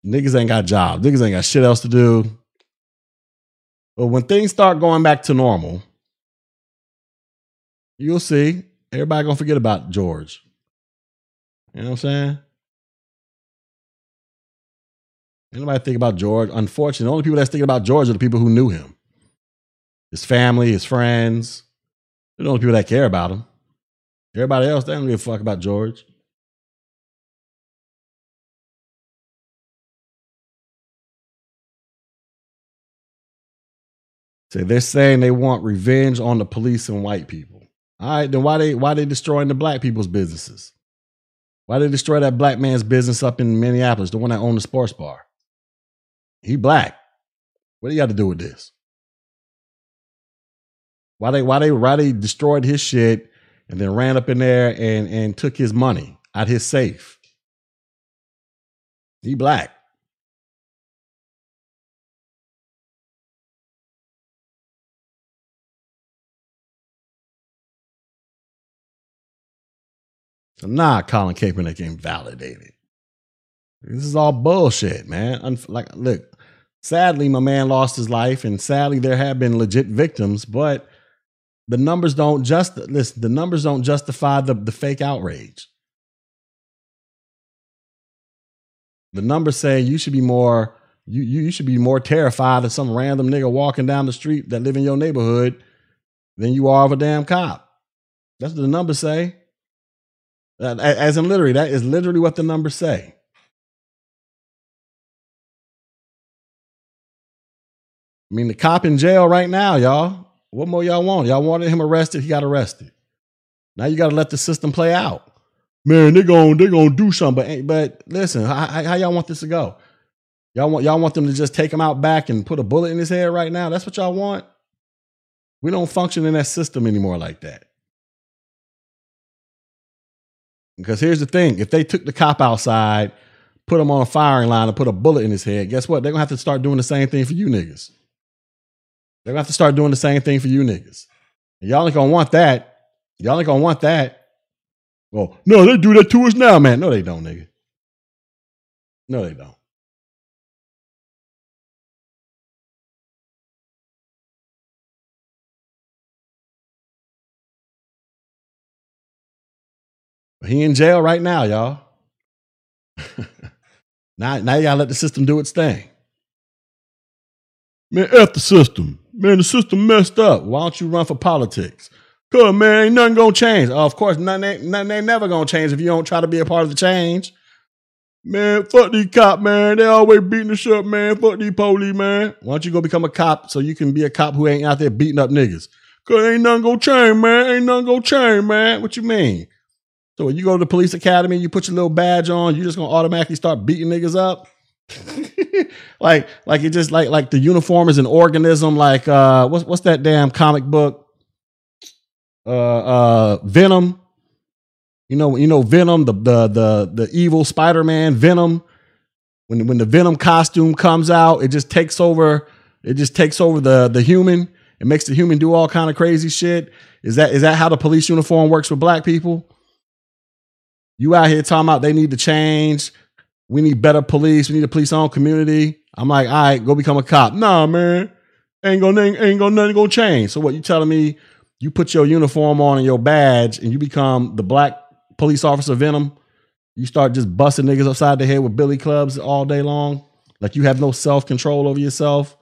niggas ain't got jobs, niggas ain't got shit else to do. But when things start going back to normal, you'll see everybody gonna forget about George. You know what I'm saying? Anybody think about George? Unfortunately, the only people that's thinking about George are the people who knew him. His family, his friends, they're the only people that care about him. Everybody else, they don't give a fuck about George. So they're saying they want revenge on the police and white people. All right, then why they why they destroying the black people's businesses? Why they destroy that black man's business up in Minneapolis, the one that owned the sports bar? He black. What do you got to do with this? Why they why they why they destroyed his shit and then ran up in there and and took his money out his safe. He black. So nah, Colin Kaepernick validated. This is all bullshit, man. Like, look, sadly, my man lost his life, and sadly, there have been legit victims, but the numbers don't just listen, the numbers don't justify the, the fake outrage. The numbers say you should be more you, you you should be more terrified of some random nigga walking down the street that live in your neighborhood than you are of a damn cop. That's what the numbers say. Uh, as in literally, that is literally what the numbers say. I mean, the cop in jail right now, y'all. What more y'all want? Y'all wanted him arrested. He got arrested. Now you got to let the system play out. Man, they're going to they're gonna do something. But, but listen, how, how y'all want this to go? Y'all want y'all want them to just take him out back and put a bullet in his head right now? That's what y'all want? We don't function in that system anymore like that. Because here's the thing: if they took the cop outside, put him on a firing line, and put a bullet in his head, guess what? They're gonna have to start doing the same thing for you niggas. They're gonna have to start doing the same thing for you niggas. And y'all ain't gonna want that. Y'all ain't gonna want that. Well, no, they do that to us now, man. No, they don't, nigga. No, they don't. He in jail right now, y'all. now, now gotta let the system do its thing. Man, F the system. Man, the system messed up. Why don't you run for politics? Cause man, ain't nothing gonna change. Of course, nothing ain't, nothing ain't never gonna change if you don't try to be a part of the change. Man, fuck these cop, man. They always beating us up, man. Fuck these police, man. Why don't you go become a cop so you can be a cop who ain't out there beating up niggas? Cause ain't nothing gonna change, man. Ain't nothing gonna change, man. What you mean? So when you go to the police academy, you put your little badge on, you're just gonna automatically start beating niggas up? like like it just like like the uniform is an organism like uh what's what's that damn comic book uh uh venom You know, you know Venom, the the the the evil Spider-Man Venom. When when the Venom costume comes out, it just takes over. It just takes over the the human. It makes the human do all kind of crazy shit. Is that is that how the police uniform works for black people? You out here talking about they need to change. We need better police. We need a police owned community. I'm like, all right, go become a cop. Nah, man, ain't gonna ain't, ain't gonna nothing gonna change. So what you telling me? You put your uniform on and your badge, and you become the black police officer Venom, you start just busting niggas upside the head with billy clubs all day long. Like you have no self control over yourself.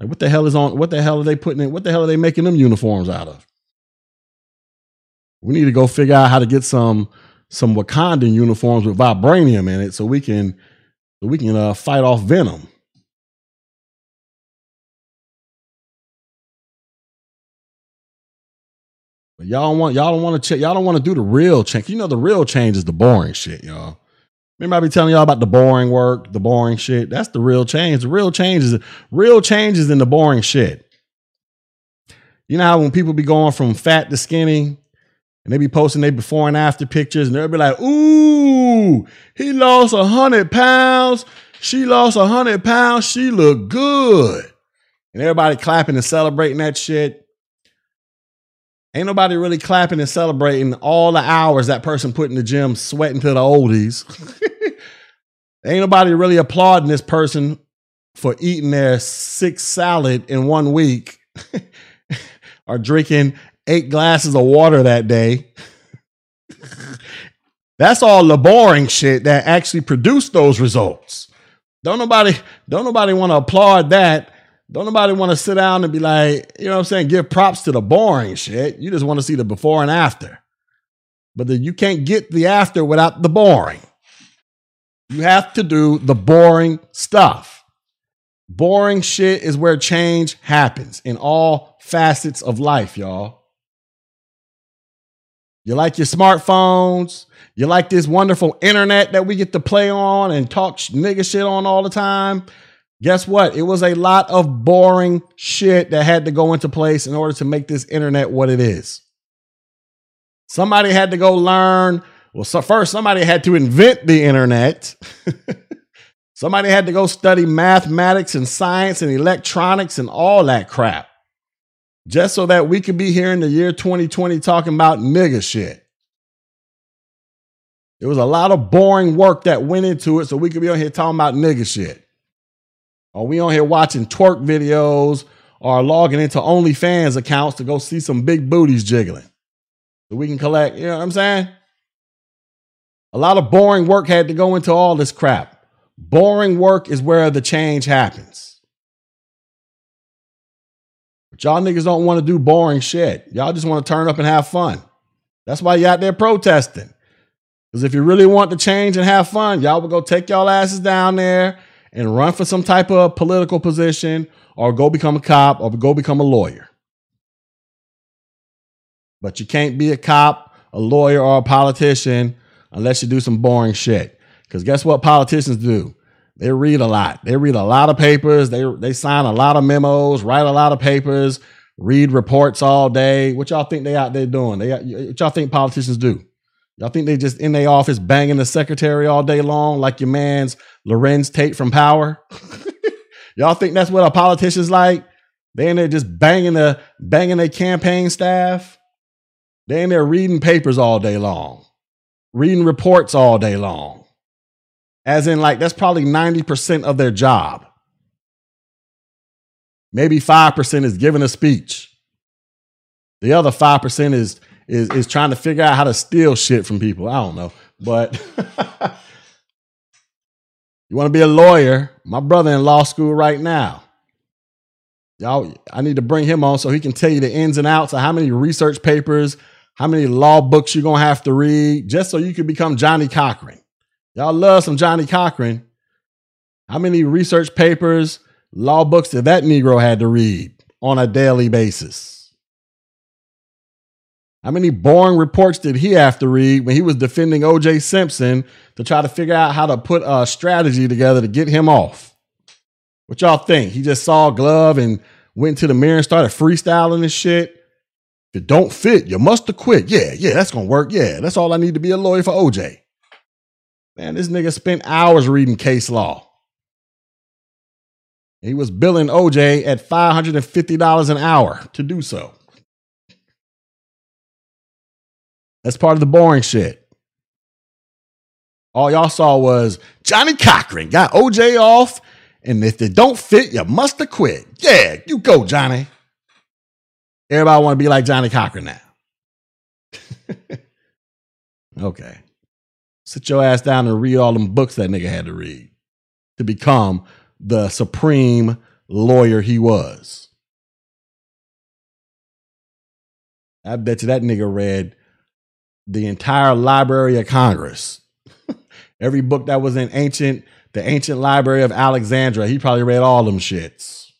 Like what the hell is on? What the hell are they putting in? What the hell are they making them uniforms out of? We need to go figure out how to get some some Wakandan uniforms with vibranium in it, so we can so we can uh, fight off Venom. But y'all want y'all don't want to check y'all don't want to do the real change. You know the real change is the boring shit, y'all. Remember I be telling y'all about the boring work, the boring shit. That's the real change. The real change is real changes in the boring shit. You know how when people be going from fat to skinny and they be posting their before and after pictures and they'll be like, ooh, he lost a hundred pounds. She lost a hundred pounds. She look good. And everybody clapping and celebrating that shit. Ain't nobody really clapping and celebrating all the hours that person put in the gym sweating to the oldies. Ain't nobody really applauding this person for eating their six salad in one week or drinking eight glasses of water that day. That's all the boring shit that actually produced those results. Don't nobody don't nobody want to applaud that don't nobody want to sit down and be like, you know what I'm saying, give props to the boring shit. You just want to see the before and after. But the, you can't get the after without the boring. You have to do the boring stuff. Boring shit is where change happens in all facets of life, y'all. You like your smartphones. You like this wonderful internet that we get to play on and talk nigga shit on all the time. Guess what? It was a lot of boring shit that had to go into place in order to make this internet what it is. Somebody had to go learn. Well, so first, somebody had to invent the internet. somebody had to go study mathematics and science and electronics and all that crap. Just so that we could be here in the year 2020 talking about nigga shit. There was a lot of boring work that went into it so we could be on here talking about nigga shit. Or we on here watching twerk videos or logging into OnlyFans accounts to go see some big booties jiggling. So we can collect, you know what I'm saying? A lot of boring work had to go into all this crap. Boring work is where the change happens. Y'all niggas don't want to do boring shit. Y'all just want to turn up and have fun. That's why you out there protesting. Because if you really want to change and have fun, y'all would go take y'all asses down there and run for some type of political position or go become a cop or go become a lawyer. But you can't be a cop, a lawyer, or a politician unless you do some boring shit. Because guess what politicians do? They read a lot. They read a lot of papers. They they sign a lot of memos, write a lot of papers, read reports all day. What y'all think they out there doing? They what y'all think politicians do? Y'all think they just in their office banging the secretary all day long like your man's Larenz Tate from Power? Y'all think that's what a politician's like? They in there just banging the banging their campaign staff. They in there reading papers all day long, reading reports all day long. As in, like, that's probably 90% of their job. Maybe 5% is giving a speech. The other 5% is is is trying to figure out how to steal shit from people. I don't know, but you want to be a lawyer? My brother in law school right now. Y'all, I need to bring him on so he can tell you the ins and outs of how many research papers, how many law books you're gonna have to read, just so you can become Johnnie Cochran. Y'all love some Johnnie Cochran. How many research papers, law books did that Negro had to read on a daily basis? How many boring reports did he have to read when he was defending OJ Simpson to try to figure out how to put a strategy together to get him off? What y'all think? He just saw a glove and went to the mirror and started freestyling and shit. If it don't fit, you must have quit. Yeah, yeah, that's gonna work. Yeah, that's all I need to be a lawyer for OJ. Man, this nigga spent hours reading case law. He was billing OJ at $550 an hour to do so. That's part of the boring shit. All y'all saw was Johnnie Cochran got OJ off, and if it don't fit, you must have quit. Yeah, you go, Johnnie. Everybody want to be like Johnnie Cochran now. okay. Sit your ass down and read all them books that nigga had to read to become the supreme lawyer he was. I bet you that nigga read the entire Library of Congress. Every book that was in ancient, the ancient library of Alexandria, he probably read all them shits.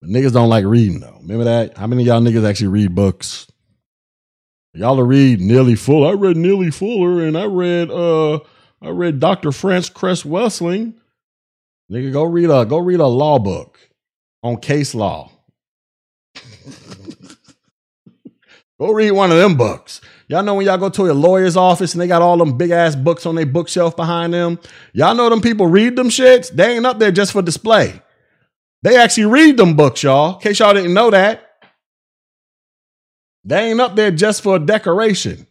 But niggas don't like reading though. Remember that? How many y'all niggas actually read books? Y'all to read Neely Fuller. I read Neely Fuller and I read uh I read Dr. Frances Cress Welsing. Nigga, go read a go read a law book on case law. go read one of them books. Y'all know when y'all go to a lawyer's office and they got all them big ass books on their bookshelf behind them. Y'all know them people read them shits. They ain't up there just for display. They actually read them books, y'all. In case y'all didn't know that. They ain't up there just for decoration.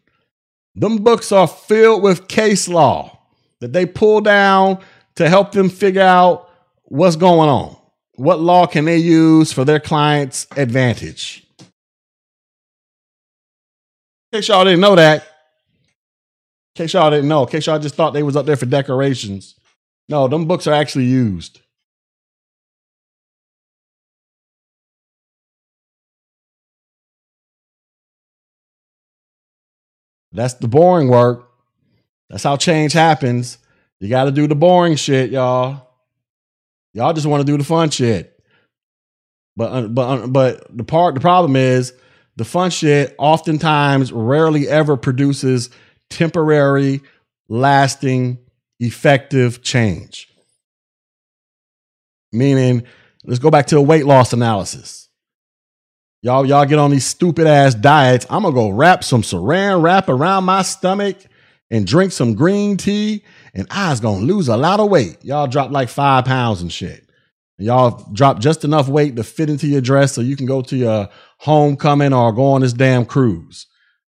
Them books are filled with case law that they pull down to help them figure out what's going on. What law can they use for their client's advantage? In case y'all didn't know that. In case y'all didn't know. In case y'all just thought they was up there for decorations. No, them books are actually used. That's the boring work. That's how change happens. You got to do the boring shit, y'all. Y'all just want to do the fun shit. But but but the part the problem is the fun shit oftentimes rarely ever produces temporary, lasting, effective change. Meaning, let's go back to a weight loss analysis. Y'all, y'all get on these stupid ass diets. I'm gonna go wrap some saran wrap around my stomach and drink some green tea, and I's gonna lose a lot of weight. Y'all drop like five pounds and shit. Y'all drop just enough weight to fit into your dress so you can go to your homecoming or go on this damn cruise.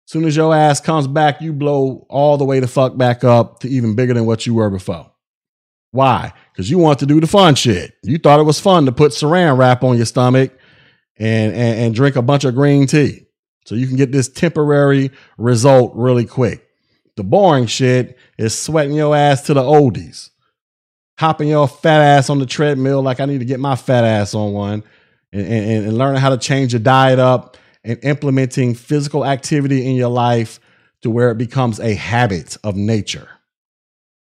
Soon as your ass comes back, you blow all the way the fuck back up to even bigger than what you were before. Why? Because you want to do the fun shit. You thought it was fun to put saran wrap on your stomach and, and, and drink a bunch of green tea. So you can get this temporary result really quick. The boring shit is sweating your ass to the oldies, hopping your fat ass on the treadmill like I need to get my fat ass on one, and, and, and learning how to change your diet up and implementing physical activity in your life to where it becomes a habit of nature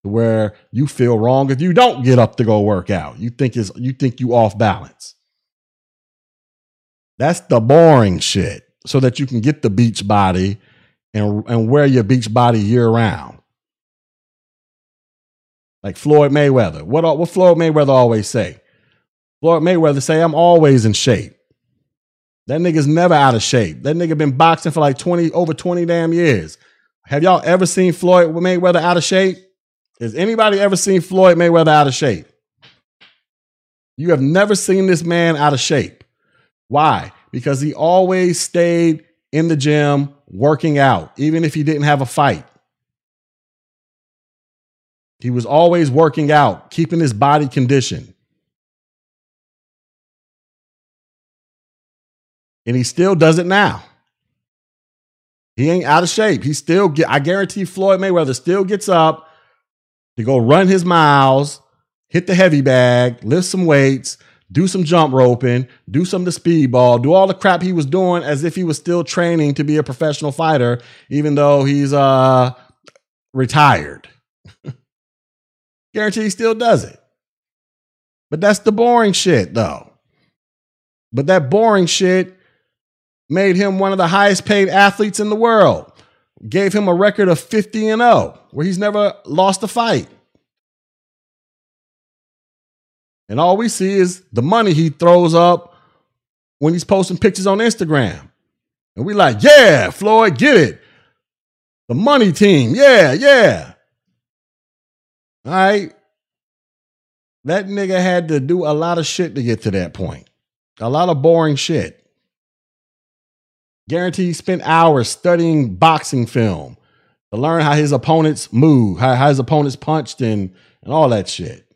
where you feel wrong if you don't get up to go work out. You think is you think you off balance. That's the boring shit. So that you can get the beach body and, and wear your beach body year round. Like Floyd Mayweather. What, what Floyd Mayweather always say? Floyd Mayweather say, I'm always in shape. That nigga's never out of shape. That nigga been boxing for like 20, over 20 damn years. Have y'all ever seen Floyd Mayweather out of shape? Has anybody ever seen Floyd Mayweather out of shape? You have never seen this man out of shape. Why? Because he always stayed in the gym working out, even if he didn't have a fight. He was always working out, keeping his body conditioned. And he still does it now. He ain't out of shape. He still get I guarantee Floyd Mayweather still gets up to go run his miles, hit the heavy bag, lift some weights, do some jump roping, do some the speedball, do all the crap he was doing as if he was still training to be a professional fighter, even though he's uh retired. Guarantee he still does it. But that's the boring shit, though. But that boring shit made him one of the highest paid athletes in the world. Gave him a record of 50 and 0, where he's never lost a fight. And all we see is the money he throws up when he's posting pictures on Instagram. And we like, yeah, Floyd, get it. The money team. Yeah, yeah. All right. That nigga had to do a lot of shit to get to that point. A lot of boring shit. Guarantee he spent hours studying boxing film to learn how his opponents move, how, how his opponents punched and, and all that shit.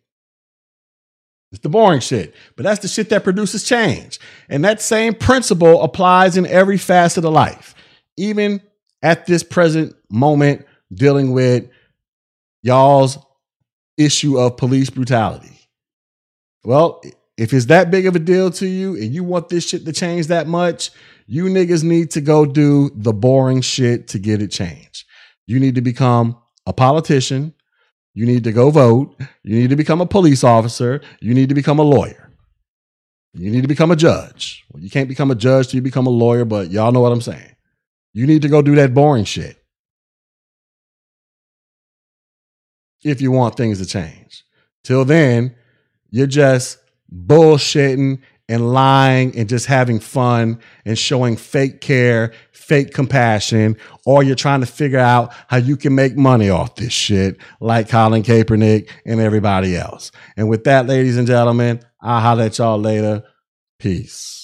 It's the boring shit, but that's the shit that produces change. And that same principle applies in every facet of life, even at this present moment, dealing with y'all's issue of police brutality. Well, if it's that big of a deal to you and you want this shit to change that much, you niggas need to go do the boring shit to get it changed. You need to become a politician. You need to go vote. You need to become a police officer. You need to become a lawyer. You need to become a judge. Well, you can't become a judge till you become a lawyer, but y'all know what I'm saying. You need to go do that boring shit if you want things to change. Till then, you're just bullshitting and lying and just having fun and showing fake care, fake compassion, or you're trying to figure out how you can make money off this shit like Colin Kaepernick and everybody else. And with that, ladies and gentlemen, I'll holler at y'all later. Peace.